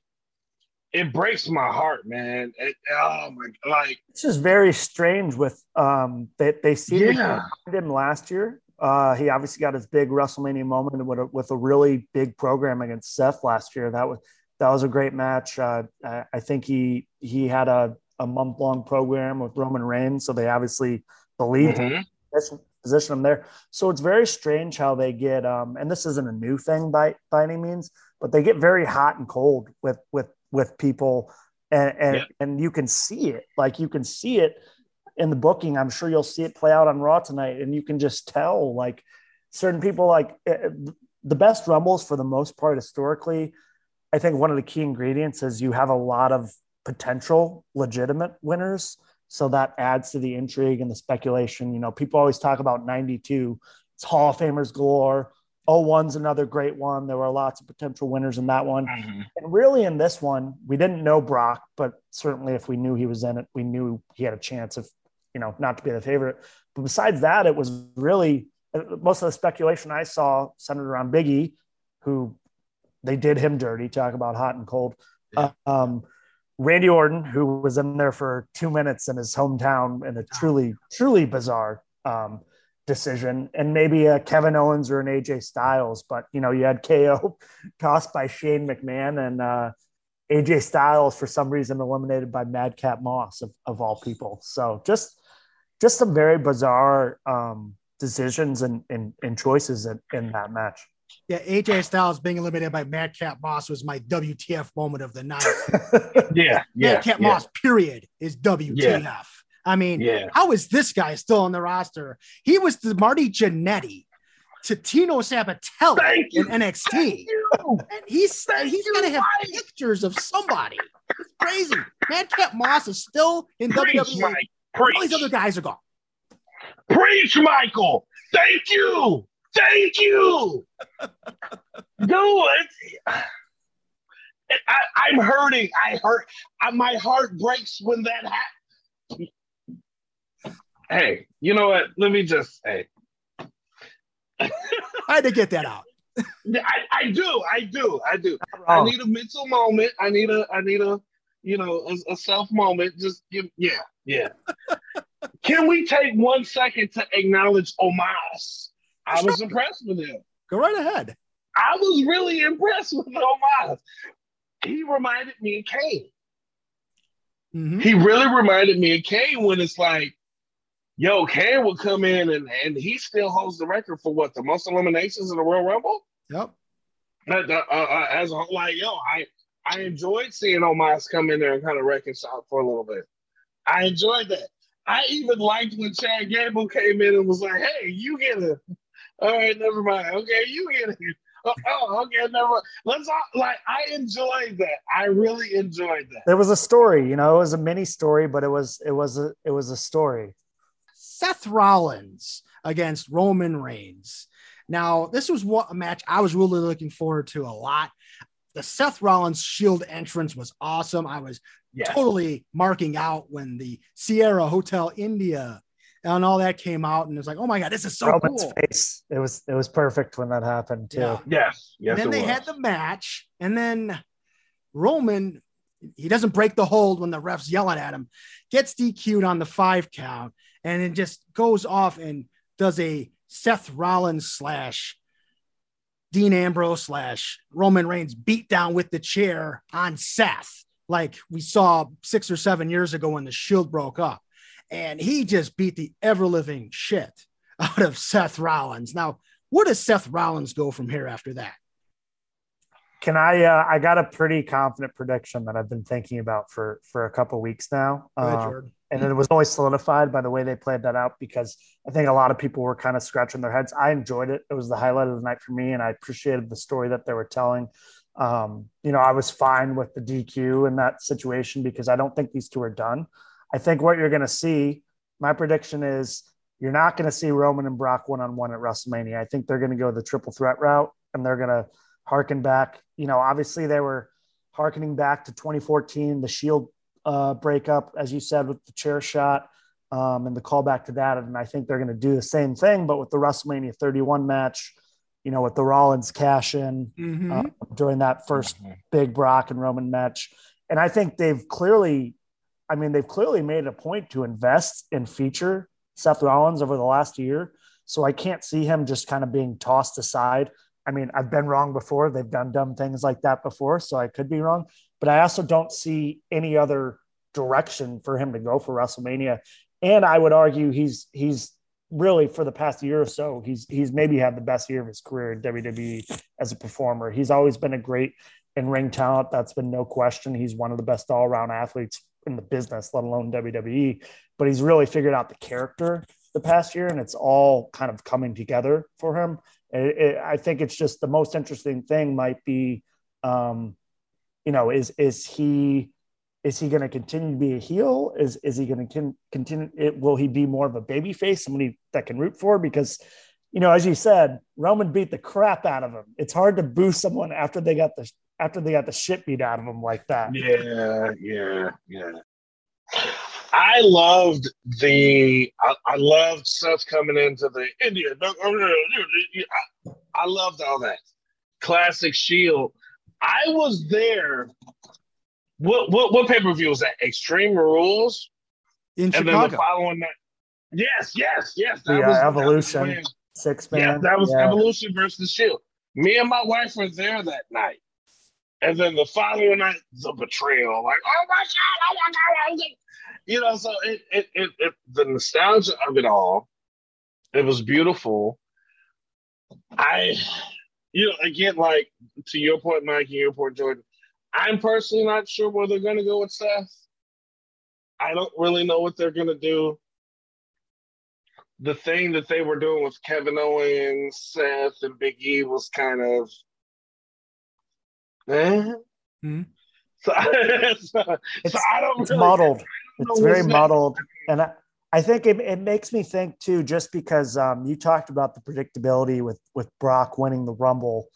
it breaks my heart, man. It, oh my, like it's just very strange. With um, they they see yeah. him last year. Uh, he obviously got his big WrestleMania moment with a, with a really big program against Seth last year. That was that was a great match. Uh, I, I, think he he had a, a month long program with Roman Reigns, so they obviously believed mm-hmm. him, position him there. So it's very strange how they get. Um, and this isn't a new thing by by any means, but they get very hot and cold with with with people and and, yeah. and you can see it like you can see it in the booking i'm sure you'll see it play out on raw tonight and you can just tell like certain people like eh, eh, the best rumbles for the most part historically i think one of the key ingredients is you have a lot of potential legitimate winners So that adds to the intrigue and the speculation. You know, people always talk about 92. It's Hall of Famers galore. 01's another great one. There were lots of potential winners in that one. Mm-hmm. And really in this one, we didn't know Brock, but certainly if we knew he was in it, we knew he had a chance of, you know, not to be the favorite. But besides that, it was really most of the speculation I saw centered around Biggie, who they did him dirty, talk about hot and cold. Yeah. Uh, um, Randy Orton, who was in there for two minutes in his hometown in a truly, truly bizarre um, decision, and maybe a Kevin Owens or an AJ Styles. But you know, you had KO tossed *laughs* by Shane McMahon and uh, AJ Styles for some reason eliminated by Madcap Moss of, of all people. So just just some very bizarre um, decisions and, and, and choices in, in that match. Yeah, AJ Styles being eliminated by Madcap Moss was my WTF moment of the night. *laughs* Yeah, yeah, Madcap yeah. Moss, period, is WTF. I mean, Yeah. how is this guy still on the roster? He was the Marty Jannetty to Tino Sabbatelli in NXT. And he's Thank he's you, gonna have Mike. pictures of somebody. It's crazy. Madcap Moss is still in Preach, WWE. Mike. All these other guys are gone. Preach, Michael. Thank you. Thank you. *laughs* Dude, I, I'm hurting. I hurt. I, my heart breaks when that happens. Hey, you know what? Let me just say, *laughs* I had to get that out. *laughs* I, I do, I do, I do. I need a mental moment. I need a, I need a, you know, a, a self moment. Just give, yeah, yeah. Can we take one second to acknowledge Omos? I was impressed with him. Go right ahead. I was really impressed with Omos. He reminded me of Kane. Mhm. He really reminded me of Kane when it's like, yo, Kane would come in and, and he still holds the record for what the most eliminations in the Royal Rumble. Yep. Uh, uh, uh, as a whole, like, yo, I I enjoyed seeing Omos come in there and kind of reconcile for a little bit. I enjoyed that. I even liked when Chad Gable came in and was like, "Hey, you get it." All right, never mind. Okay, you get it. Oh, oh, okay, never mind. Let's all, like. I enjoyed that. I really enjoyed that. There was a story, you know, it was a mini story, but it was it was a it was a story. Seth Rollins against Roman Reigns. Now, this was what a match I was really looking forward to a lot. The Seth Rollins Shield entrance was awesome. I was Yeah. totally marking out when the Sierra Hotel India and all that came out, and it's like, oh my god, this is so Roman's cool. face. It was it was perfect when that happened too. Yeah. Yes. Yes. then they was. had the match, and then Roman, he doesn't break the hold when the ref's yelling at him, gets DQ'd on the five count, and it just goes off and does a Seth Rollins slash Dean Ambrose slash Roman Reigns beat down with the chair on Seth, like we saw six or seven years ago when the Shield broke up. And he just beat the ever living shit out of Seth Rollins. Now, where does Seth Rollins go from here after that? Can I? Uh, I got a pretty confident prediction that I've been thinking about for for a couple weeks now, ahead, Um, and it was always solidified by the way they played that out because I think a lot of people were kind of scratching their heads. I enjoyed it; it was the highlight of the night for me, and I appreciated the story that they were telling. Um, you know, I was fine with the DQ in that situation because I don't think these two are done. I think what you're going to see, my prediction is you're not going to see Roman and Brock one on one at WrestleMania. I think they're going to go the triple threat route and they're going to harken back. You know, obviously they were harkening back to 2014, the Shield uh, breakup, as you said, with the chair shot um, and the callback to that. And I think they're going to do the same thing, but with the WrestleMania 31 match, you know, with the Rollins cash in Mhm. uh, during that first big Brock and Roman match. And I think they've clearly, I mean, they've clearly made a point to invest and feature Seth Rollins over the last year. So I can't see him just kind of being tossed aside. I mean, I've been wrong before. They've done dumb things like that before. So I could be wrong. But I also don't see any other direction for him to go for WrestleMania. And I would argue he's he's really for the past year or so, he's he's maybe had the best year of his career in WWE as a performer. He's always been a great in ring talent. That's been no question. He's one of the best all around athletes in the business, let alone WWE. But he's really figured out the character the past year, and it's all kind of coming together for him. It, it, I think it's just the most interesting thing might be, um, you know, is is he is he going to continue to be a heel? Is is he going to con- continue? It, will he be more of a baby face, somebody that can root for? Because, you know, as you said, Roman beat the crap out of him. It's hard to boo someone after they got the after they got the shit beat out of them like that. Yeah, yeah, yeah. I loved the. I, I loved Seth coming into the India. I loved all that classic Shield. I was there. What what what pay per view was that? Extreme Rules in and Chicago. then the following night. Yes, yes, yes. That uh, was evolution That was six man. yeah, that was Yeah. Evolution versus Shield. Me and my wife were there that night. And then the following night, the betrayal. Like, oh my God, oh my God. oh. You know, so it, it, it, it, the nostalgia of it all, it was beautiful. I, you know, again, like to your point, Mike, and your point, Jordan, I'm personally not sure where they're going to go with Seth. I don't really know what they're going to do the thing that they were doing with Kevin Owens, Seth, and Big E was kind of, eh. Hmm. So, *laughs* so, It's, so I don't it's really muddled. know It's very what's next. muddled, and I, I think it, it makes me think too. Just because um, you talked about the predictability with with Brock winning the Rumble,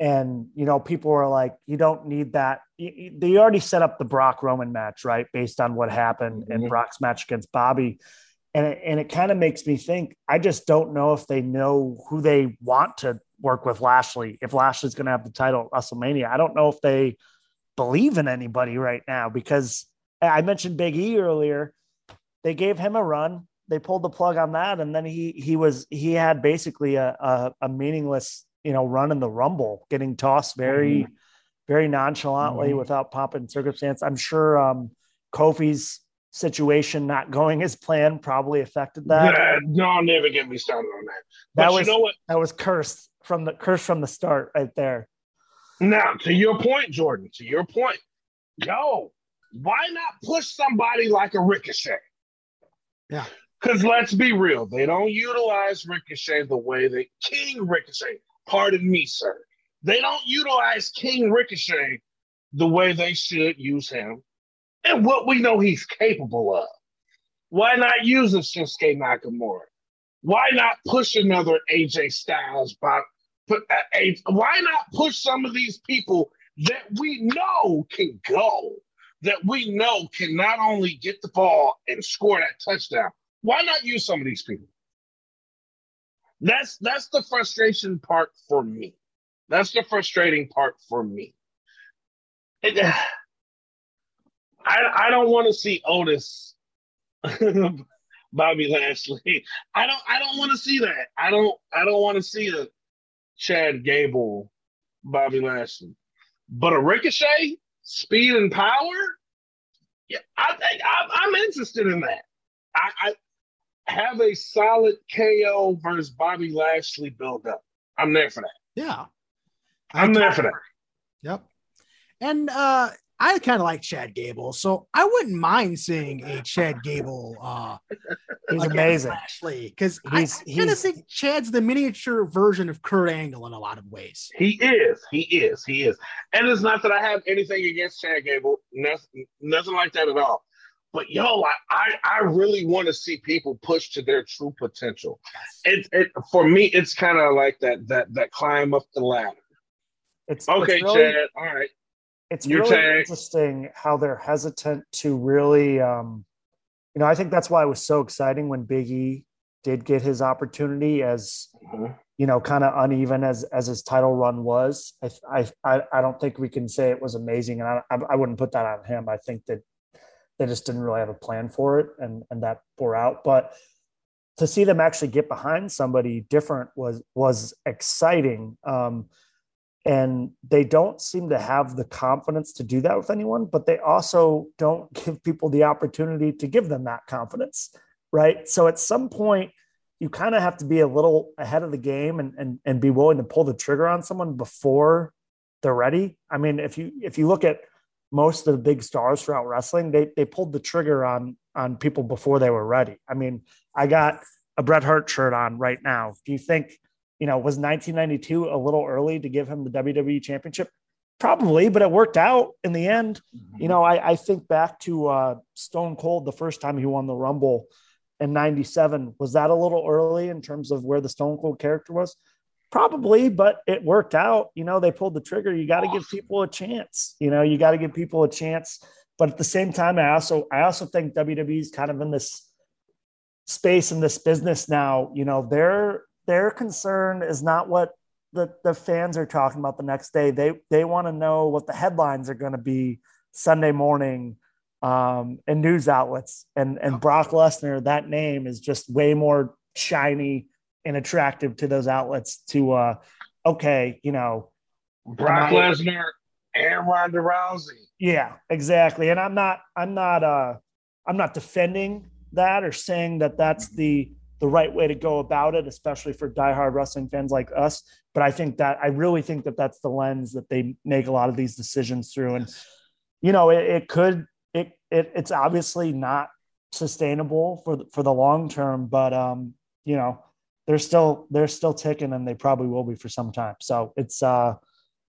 and you know people are like, you don't need that. You, you- they already set up the Brock Roman match, right, based on what happened in Mhm. Brock's match against Bobby, and it, and it kind of makes me think. I just don't know if they know who they want to work with Lashley. If Lashley's going to have the title at WrestleMania, I don't know if they believe in anybody right now because I mentioned Big E earlier. They gave him a run. They pulled the plug on that, and then he he was he had basically a a, a meaningless you know run in the Rumble, getting tossed very very nonchalantly Mhm. without pomp and circumstance. I'm sure um, Kofi's situation not going as planned probably affected that. Yeah, don't never get me started on that. That But was you know what? that was cursed from the curse from the start right there. Now, to your point, Jordan, to your point, yo, why not push somebody like a Ricochet? Yeah. Because let's be real, they don't utilize Ricochet the way that King Ricochet, pardon me, sir, they don't utilize King Ricochet the way they should use him and what we know he's capable of. Why not use a Shinsuke Nakamura? Why not push another AJ Styles? By, put, uh, a, why not push some of these people that we know can go, that we know can not only get the ball and score that touchdown? Why not use some of these people? That's that's the frustration part for me. That's the frustrating part for me. It, I I don't want to see Otis, *laughs* Bobby Lashley. I don't I don't want to see that. I don't I don't want to see a Chad Gable, Bobby Lashley, but a Ricochet, speed and power. Yeah, I think I'm, I'm interested in that. I, I have a solid KO versus Bobby Lashley build up. I'm there for that. Yeah. I'm there for that. Yep. And uh I kind of like Chad Gable, so I wouldn't mind seeing a Chad Gable uh *laughs* He's amazing. Lashley because I, He's- kind of think Chad's the miniature version of Kurt Angle in a lot of ways. He is. He is. He is. And it's not that I have anything against Chad Gable. Nothing, nothing like that at all. But yo, I, I, I really want to see people push to their true potential. It, it for me, it's kind of like that that that climb up the ladder. It's Okay, it's really, Chad. All right. It's Your really interesting how they're hesitant to really um you know i think that's why it was so exciting when big e did get his opportunity as Mhm. you know kind of uneven as as his title run was. I, I i i don't think we can say it was amazing and i i, I wouldn't put that on him. I think that they just didn't really have a plan for it and and that bore out. But to see them actually get behind somebody different was was exciting. Um and they don't seem to have the confidence to do that with anyone but they also don't *laughs* give people the opportunity to give them that confidence right? So at some point you kind of have to be a little ahead of the game and, and and be willing to pull the trigger on someone before they're ready. I mean if you if you look at most of the big stars throughout wrestling they they pulled the trigger on on people before they were ready. I mean i got a bret hart shirt on right now. Do you think you know, was 1992 a little early to give him the WWE championship? Probably, but it worked out in the end. You know, I, I think back to uh, Stone Cold the first time he won the Rumble in 97. Was that a little early in terms of where the Stone Cold character was? Probably, but it worked out. You know, they pulled the trigger. You got to give people a chance. You know, you got to give people a chance. But at the same time, I also I also think WWE's kind of in this space in this business now. You know, their their concern is not what the, the fans are talking about the next day. They they want to know what the headlines are going to be Sunday morning um, and news outlets. And and Brock Lesnar, that name is just way more shiny and attractive to those outlets. To uh, okay, you know, Brock Lesnar and Ronda Rousey. Yeah, exactly. And I'm not I'm not uh I'm not defending that or saying that that's the the right way to go about it, especially for diehard wrestling fans like us. But I think that I really think that that's the lens that they make a lot of these decisions through. And you know, it, it could it, it it's obviously not sustainable for the, for the long term, but um, you know, they're still they're still ticking, and they probably will be for some time. So it's uh,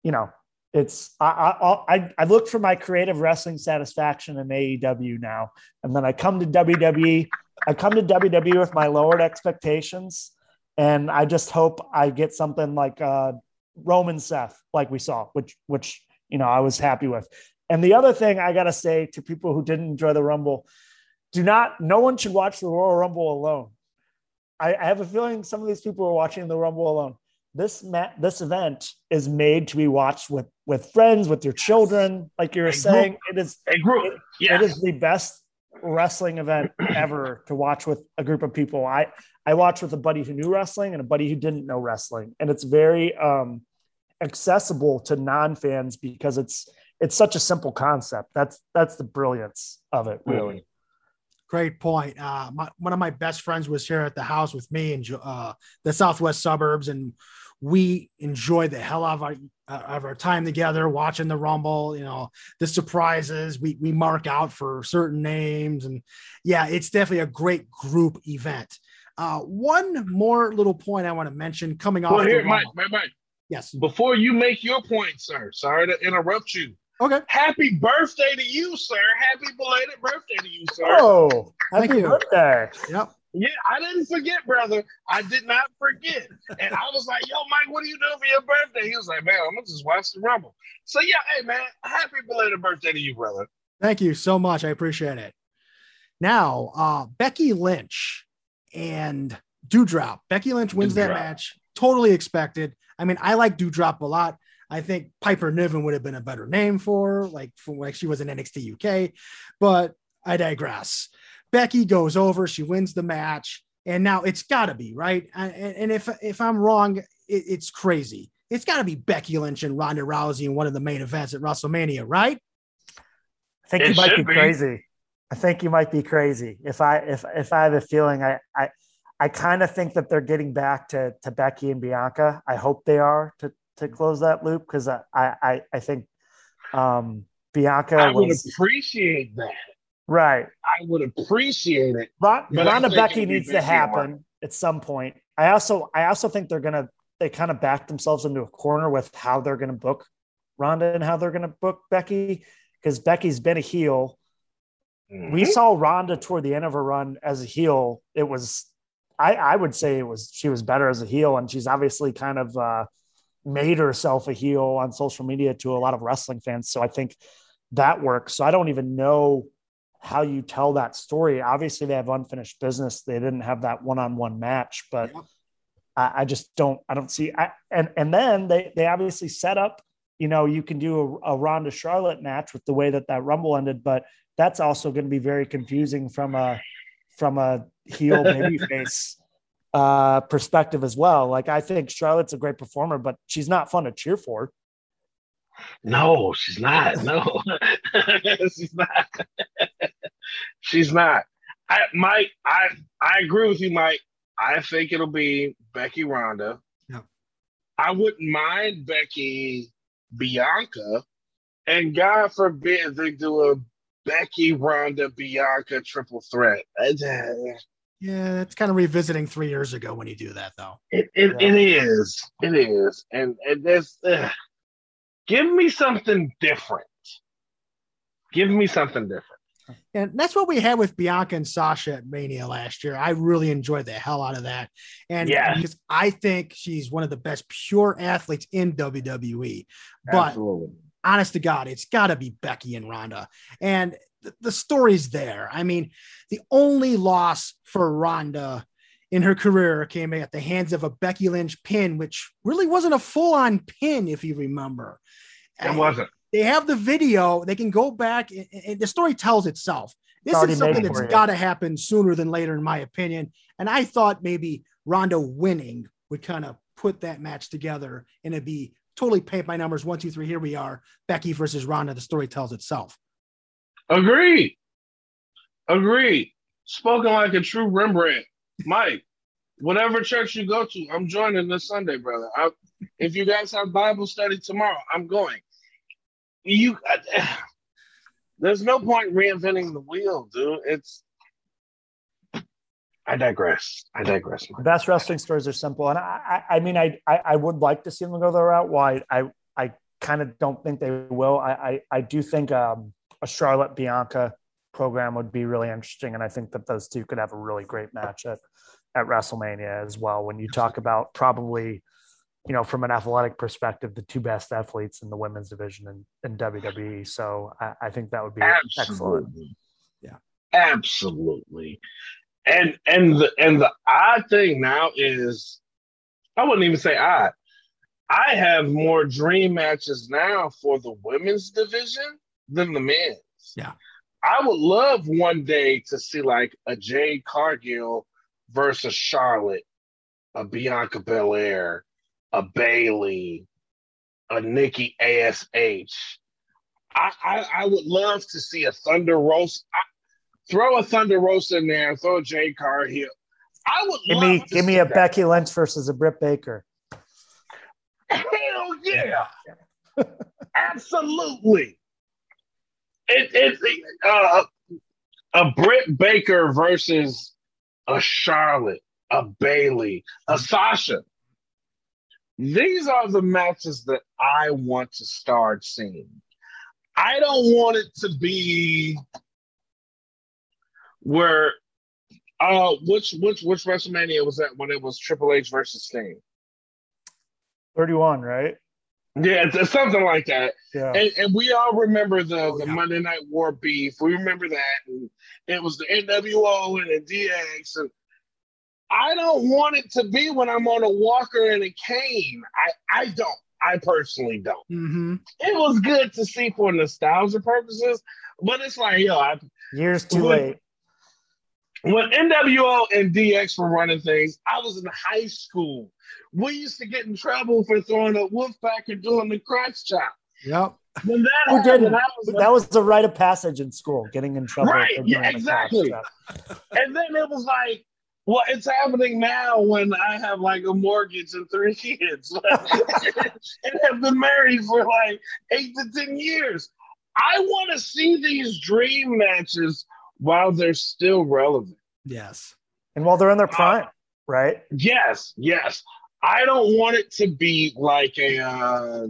you know, it's I I I look for my creative wrestling satisfaction in AEW now, and then I come to WWE. I come to WWE with my lowered expectations, and I just hope I get something like uh, Roman Seth, like we saw, which which you know I was happy with. And the other thing I gotta say to people who didn't enjoy the Rumble, do not. No one should watch the Royal Rumble alone. I, I have a feeling some of these people are watching the Rumble alone this ma- this event is made to be watched with with friends, with your children. Like you were saying, group. it is A group. it- Yeah. it is the best wrestling event *clears throat* ever to watch with a group of people. I I watched with a buddy who knew wrestling and a buddy who didn't know wrestling, and it's very um, accessible to non fans because it's it's such a simple concept. That's that's the brilliance of it, really. Great point. Uh, my, one of my best friends was here at the house with me in uh, the southwest suburbs, and we enjoyed the hell out of our, uh, of our time together watching the Rumble. You know, the surprises we we mark out for certain names, and yeah, it's definitely a great group event. Uh, one more little point I want to mention coming off. Well, the here, Mike, Rumble. Mike, Mike, Yes. before you make your point, sir, sorry to interrupt you. Okay. Happy birthday to you, sir. Happy belated birthday to you, sir. Oh, happy Thank you. birthday! Yep. Yeah, I didn't forget, brother. I did not forget. And I was like, yo, Mike, what are you doing for your birthday? He was like, man, I'm going to just watch the Rumble. So, yeah, hey, man, happy belated birthday to you, brother. Thank you so much. I appreciate it. Now, uh, Becky Lynch and Doudrop. Becky Lynch wins that match. Totally expected. I mean, I like Doudrop a lot. I think Piper Niven would have been a better name for her, like for like she was in NXT UK, but I digress. Becky goes over, she wins the match, and now it's got to be right. And, and if if I'm wrong, it, it's crazy. It's got to be Becky Lynch and Ronda Rousey in one of the main events at WrestleMania, right? I think It you might be be. crazy. I think you might be crazy. If I if if I have a feeling, I I I kind of think that they're getting back to to Becky and Bianca. I hope they are to to close that loop because I, I I think um Bianca I would appreciate that. Right. I would appreciate it. Ron, But Ronda Becky needs to happen at some point. I also I also think they're gonna they kind of back themselves into a corner with how they're gonna book Ronda and how they're gonna book Becky because Becky's been a heel. We Mhm. saw Ronda toward the end of her run as a heel. It was I I would say it was she was better as a heel, and she's obviously kind of uh, made herself a heel on social media to a lot of wrestling fans. So I think that works. So I don't even know how you tell that story. Obviously, they have unfinished business. They didn't have that one-on-one match, but Yep. I, I just don't. I don't see. I, and and then they they obviously set up. You know, you can do a, a Ronda Charlotte match with the way that that Rumble ended, but that's also going to be very confusing from a from a heel *laughs* babyface uh, perspective as well. Like I think Charlotte's a great performer, but she's not fun to cheer for. No, she's not. No, *laughs* she's not. *laughs* she's not. I, Mike, I, I agree with you, Mike. I think it'll be Becky Ronda. Yeah. I wouldn't mind Becky Bianca, and God forbid they do a Becky Ronda Bianca triple threat. Yeah, it's kind of revisiting three years ago when you do that, though. it, it, Yeah. it is. It is, and and ugh. Give me something different. Give me something different. And that's what we had with Bianca and Sasha at Mania last year. I really enjoyed the hell out of that. And Yeah. because I think she's one of the best pure athletes in WWE. But Absolutely. honest to God, it's got to be Becky and Ronda. And th- the story's there. I mean, the only loss for Ronda in her career came at the hands of a Becky Lynch pin, which really wasn't a full on pin, if you remember. It wasn't. They have the video. They can go back, and, and the story tells itself. This already is something that's got to happen sooner than later, in my opinion. And I thought maybe Ronda winning would kind of put that match together and it'd be totally paint by numbers. One, two, three. Here we are. Becky versus Ronda. The story tells itself. Agree. Agree. Spoken like a true Rembrandt. Mike, whatever church you go to, I'm joining this Sunday, brother. I, if you guys have Bible study tomorrow, I'm going. You, *sighs* there's no point reinventing the wheel, dude. It's. I digress. I digress. Mike. best wrestling stories are simple, and I, I, I mean, I, I, I would like to see them go the route. Why I, I kind of don't think they will. I, I, I do think um, a Charlotte Bianca program would be really interesting, and I think that those two could have a really great match at, at WrestleMania as well. When you talk about probably, you know, from an athletic perspective, the two best athletes in the women's division in, in WWE. So I, I think that would be excellent. Yeah. Absolutely. And and the and the odd thing now is I wouldn't even say odd. I have more dream matches now for the women's division than the men's. Yeah. I would love one day to see like a Jade Cargill versus Charlotte, a Bianca Belair, a Bayley, a Nikki Ash. I, I I would love to see a Thunder Rosa. I, throw a Thunder Rosa in there. Throw a Jade here. I would Give love me, to give me a that. Becky Lynch versus a Britt Baker. Hell yeah. *laughs* Absolutely. It, it, uh, a Britt Baker versus a Charlotte, a Bayley, a Sasha. These are the matches that I want to start seeing. I don't want it to be where uh which which which WrestleMania was that when it was Triple H versus Sting? 31, right? Yeah, something like that. Yeah. And, and we all remember the, Oh, the yeah. Monday Night War beef. We remember that. And it was the NWO and the DX. And I don't want it to be when I'm on a walker and a cane. I, I don't. I personally don't. Mm-hmm. It was good to see for nostalgia purposes, but it's like, yo, I, Years too When- late. when NWO and DX were running things, I was in high school. We used to get in trouble for throwing a wolf pack and doing the crotch chop. Yep. When that Who happened, didn't? Was like, That was the rite of passage in school, getting in trouble. Right, yeah, exactly. And then it was like, well, it's happening now when I have like a mortgage and three *laughs* kids *laughs* and have been married for like eight to 10 years. I want to see these dream matches while they're still relevant. Yes. And while they're in their prime, right? Yes, yes. I don't want it to be like a, uh,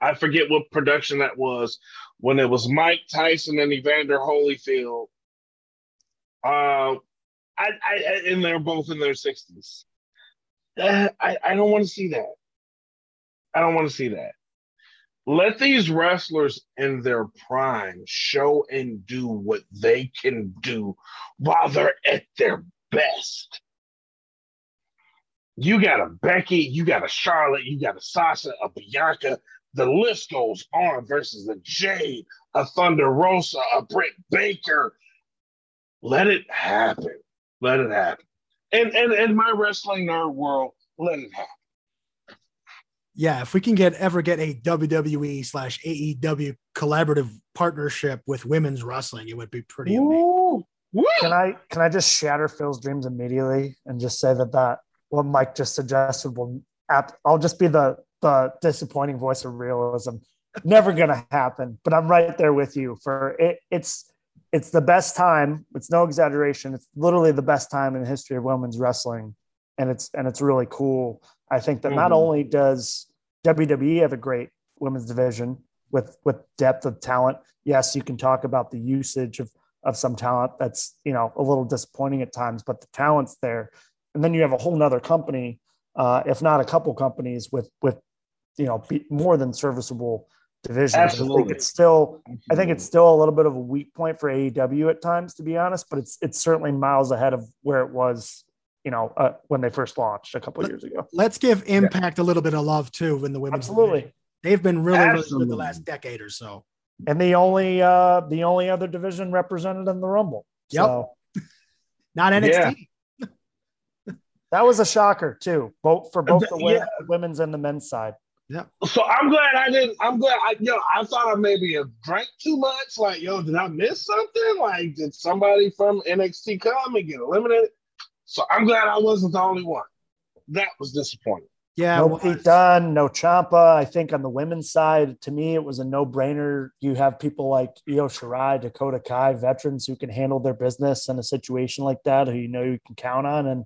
I forget what production that was when it was Mike Tyson and Evander Holyfield. Uh, I, I, and they're both in their sixties. I, I don't want to see that. I don't want to see that. Let these wrestlers in their prime show and do what they can do while they're at their best. You got a Becky, you got a Charlotte, you got a Sasha, a Bianca. The list goes on versus a Jade, a Thunder Rosa, a Britt Baker. Let it happen. Let it happen. And and in my wrestling nerd world, let it happen. Yeah. If we can get ever get a WWE slash AEW collaborative partnership with women's wrestling, it would be pretty amazing. Woo! Woo! Can I can I just shatter Phil's dreams immediately and just say that that what Mike just suggested will ap- I'll just be the the disappointing voice of realism. Never gonna happen, but I'm right there with you. For it, it's it's the best time. It's no exaggeration. It's literally the best time in the history of women's wrestling, and it's and it's really cool. I think that not Mhm. only does WWE have a great women's division with with depth of talent. Yes, you can talk about the usage of of some talent that's you know a little disappointing at times, but the talent's there. And then you have a whole nother company, uh, if not a couple companies with with you know more than serviceable divisions. Absolutely. I think it's still I think it's still a little bit of a weak point for AEW at times, to be honest, but it's it's certainly miles ahead of where it was, you know, uh, when they first launched a couple of years ago. Let's give Impact a little bit of love too in the women's. Absolutely. division. They've been really, really good the last decade or so. And the only uh the only other division represented in the Rumble. Yep. So *laughs* Not NXT. that was a shocker too, both for both the Yeah. women's and the men's side. So I'm glad I didn't. I'm glad I, yo, I thought I maybe have drank too much. Like, yo, did I miss something? Like, did somebody from NXT come and get eliminated? So I'm glad I wasn't the only one. That was disappointing. Yeah. no well, Pete Dunne, no Ciampa. I think on the women's side, to me, it was a no-brainer. You have people like Io Shirai, Dakota Kai, veterans who can handle their business in a situation like that, who you know you can count on, and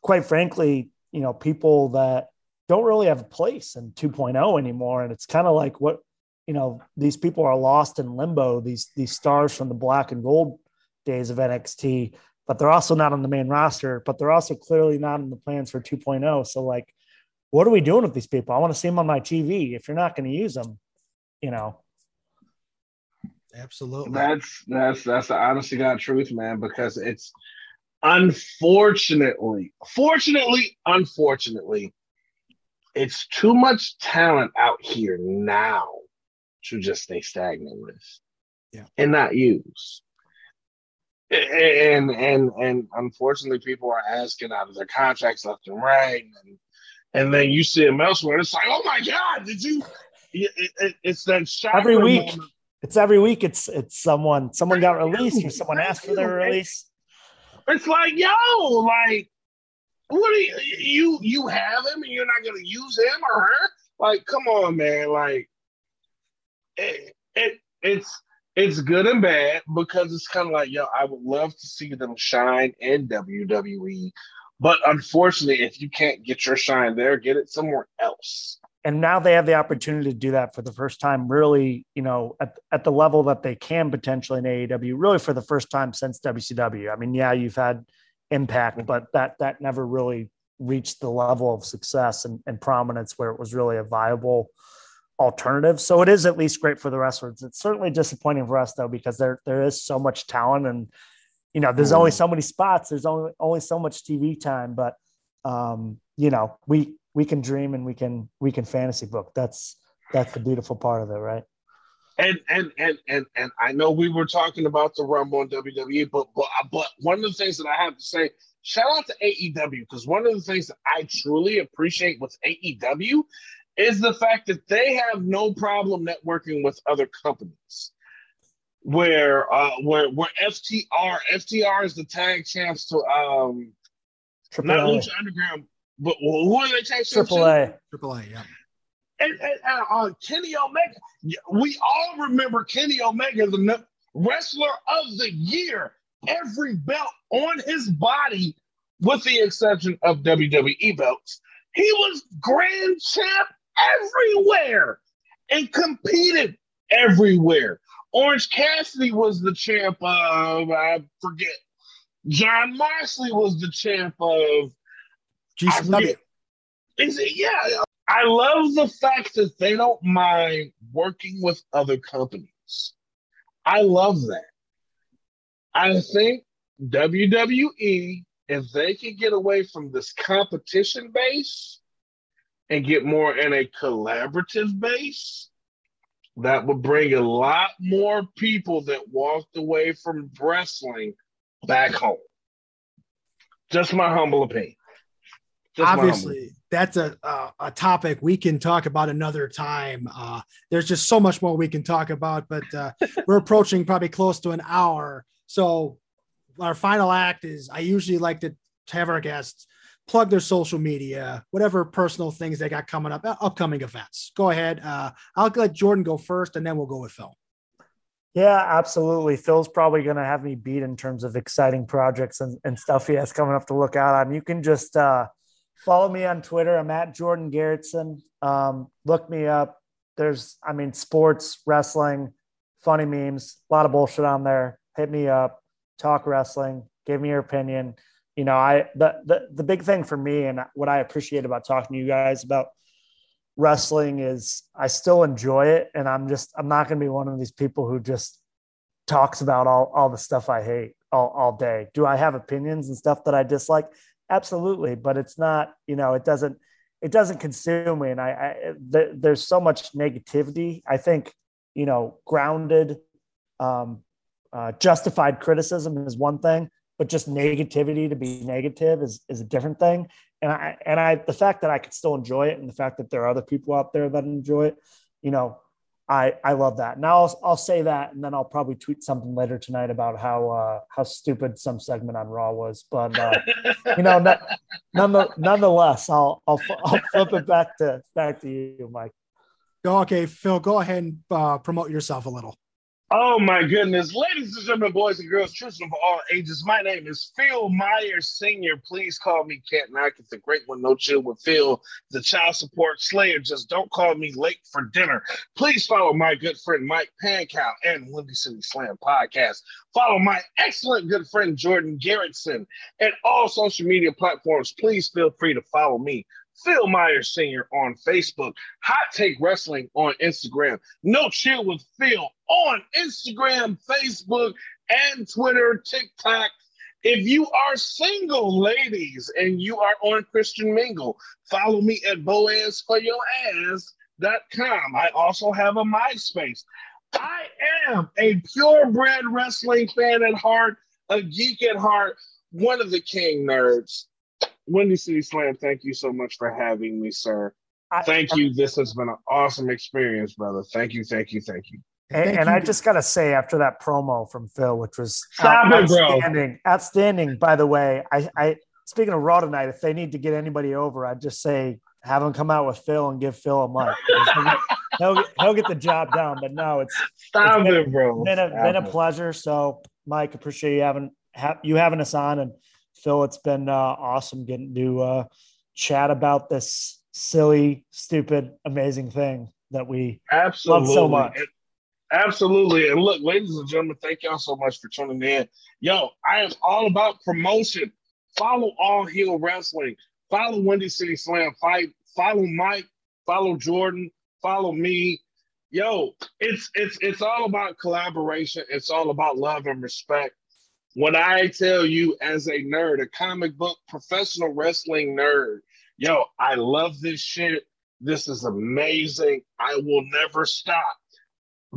quite frankly, you know, people that don't really have a place in 2.0 anymore. And it's kind of like what you know, these people are lost in limbo. These these stars from the black and gold days of NXT, but they're also not on the main roster. But they're also clearly not in the plans for 2.0. So like what are we doing with these people? I want to see them on my TV. If you're not going to use them, you know, absolutely. That's that's that's the honest to God truth, man. Because it's unfortunately, fortunately, unfortunately, it's too much talent out here now to just stay stagnant with, Yeah. and not use. And and and unfortunately, people are asking out of their contracts left and right, and and then you see them elsewhere. It's like, oh my god, did you? It, it, it's that shocker Every week. moment. it's every week. It's it's someone someone got released or someone asked for their release. It's like, yo, like, what you you you have him and you're not gonna use him or her? Like, come on, man. Like, it, it it's it's good and bad because it's kind of like, yo, I would love to see them shine in WWE, but unfortunately, if you can't get your shine there, get it somewhere else. And now they have the opportunity to do that for the first time, really, you know, at, at the level that they can potentially in AEW, really for the first time since WCW. I mean, yeah, you've had impact, but that that never really reached the level of success and, and prominence where it was really a viable alternative. So it is at least great for the wrestlers. It's certainly disappointing for us though, because there there is so much talent and you know, there's only so many spots, there's only only so much TV time, but um, you know, we we can dream and we can we can fantasy book. That's that's the beautiful part of it, right? And and and and and I know we were talking about the Rumble and WWE, but but but one of the things that I have to say, shout out to AEW because one of the things that I truly appreciate with AEW is the fact that they have no problem networking with other companies. Where uh where where FTR FTR is the tag champs to um Triple not A. Lucha Underground, but who are they tag champs Triple? A. Triple A. Yeah. And, and, and uh, Kenny Omega. We all remember Kenny Omega, the wrestler of the year, every belt on his body, with the exception of WWE belts. He was grand champ everywhere and competed everywhere. Orange Cassidy was the champ of, I forget. Jon Moxley was the champ of GCW. Is it? Yeah. I love the fact that they don't mind working with other companies. I love that. I think WWE, if they could get away from this competition base and get more in a collaborative base, that would bring a lot more people that walked away from wrestling back home. Just my humble opinion. Just Obviously, that's a, a a topic we can talk about another time. Uh, there's just so much more we can talk about, but uh, *laughs* we're approaching probably close to an hour. So our final act is I usually like to have our guests plug their social media, whatever personal things they got coming up, uh, upcoming events. Go ahead. Uh, I'll let Jordan go first, and then we'll go with Phil. Yeah, absolutely. Phil's probably going to have me beat in terms of exciting projects and, and stuff he has coming up to look out on. You can just uh, follow me on Twitter. I'm at Jordan Garrettson. Um, look me up. There's, I mean, sports, wrestling, funny memes, a lot of bullshit on there. Hit me up, talk wrestling, give me your opinion. You know, I the the the big thing for me and what I appreciate about talking to you guys about wrestling is I still enjoy it, and I'm just I'm not going to be one of these people who just talks about all all the stuff I hate all all day. Do I have opinions and stuff that I dislike? Absolutely, but it's not. You know, it doesn't it doesn't consume me, and I, I th- there's so much negativity. I think you know, grounded, um, uh, justified criticism is one thing, but just negativity to be negative is is a different thing and I and I the fact that I could still enjoy it and the fact that there are other people out there that enjoy it, you know, I I love that. Now I'll I'll say that and then I'll probably tweet something later tonight about how uh how stupid some segment on Raw was, but uh, *laughs* you know, none, nonetheless, I'll I'll I'll flip it back to back to you, Mike. Okay, Phil, go ahead and uh, promote yourself a little. Oh my goodness. Ladies and gentlemen, boys and girls, children of all ages, my name is Phil Myers Sr. Please call me Cat Knock. It's a great one. No chill with Phil, the child support slayer. Just don't call me late for dinner. Please follow my good friend Mike Pancow and Windy City Slam podcast. Follow my excellent good friend Jordan Garrettson and all social media platforms. Please feel free to follow me Phil Myers Sr. on Facebook, Hot Take Wrestling on Instagram, No Chill with Phil on Instagram, Facebook, and Twitter, TikTok. If you are single, ladies, and you are on Christian Mingle, follow me at boazforyourass.com. I also have a MySpace. I am a purebred wrestling fan at heart, a geek at heart, one of the king nerds. Windy City Slam, thank you so much for having me, sir. I, thank you. This has been an awesome experience, brother. Thank you, thank you, thank you. And, and I just got to say, after that promo from Phil, which was Stop outstanding, it, outstanding, by the way. I, I speaking of Raw tonight, if they need to get anybody over, I'd just say have them come out with Phil and give Phil a mic. *laughs* He'll get, he'll, get, he'll get the job done. But no, it's Stop it's been, it, bro. Been a, been a pleasure. So, Mike, appreciate you having ha- you having us on and Phil, it's been uh, awesome getting to uh, chat about this silly, stupid, amazing thing that we absolutely love so much. And, absolutely. And look, ladies and gentlemen, thank y'all so much for tuning in. Yo, I am all about promotion. Follow All Heel Wrestling. Follow Windy City Slam Fight. Follow Mike. Follow Jordan. Follow me. Yo, it's it's it's all about collaboration. It's all about love and respect. When I tell you, as a nerd, a comic book professional wrestling nerd, yo, I love this shit. This is amazing. I will never stop.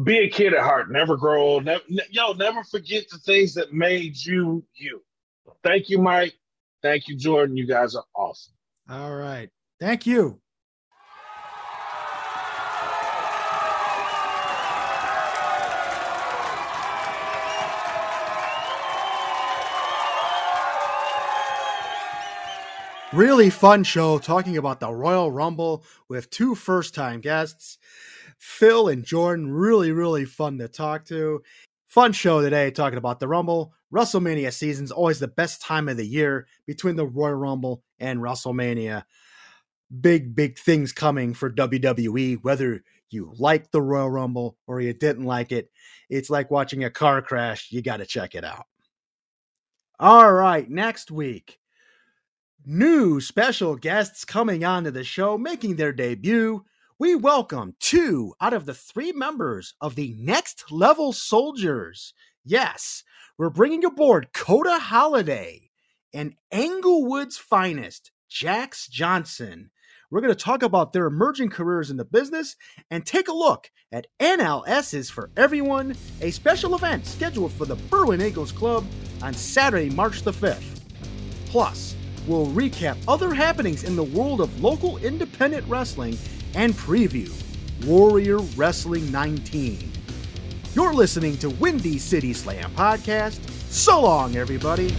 Be a kid at heart. Never grow old. Never, yo, never forget the things that made you you. Thank you, Mike. Thank you, Jordan. You guys are awesome. All right. Thank you. Really fun show talking about the Royal Rumble with two first time guests. Phil and Jordan, really, really fun to talk to. Fun show today talking about the Rumble. WrestleMania season's always the best time of the year between the Royal Rumble and WrestleMania. Big, big things coming for WWE, whether you like the Royal Rumble or you didn't like it. It's like watching a car crash. You got to check it out. All right, next week new special guests coming onto the show, making their debut. We welcome two out of the three members of the Next Level Soldiers. Yes, we're bringing aboard Coda Holiday and Englewood's finest, Jax Johnson. We're going to talk about their emerging careers in the business and take a look at NLS's For Everyone, a special event scheduled for the Berwyn Eagles Club on Saturday, March the 5th. Plus, we'll recap other happenings in the world of local independent wrestling and preview Warrior Wrestling 19. You're listening to Windy City Slam Podcast. So long, everybody.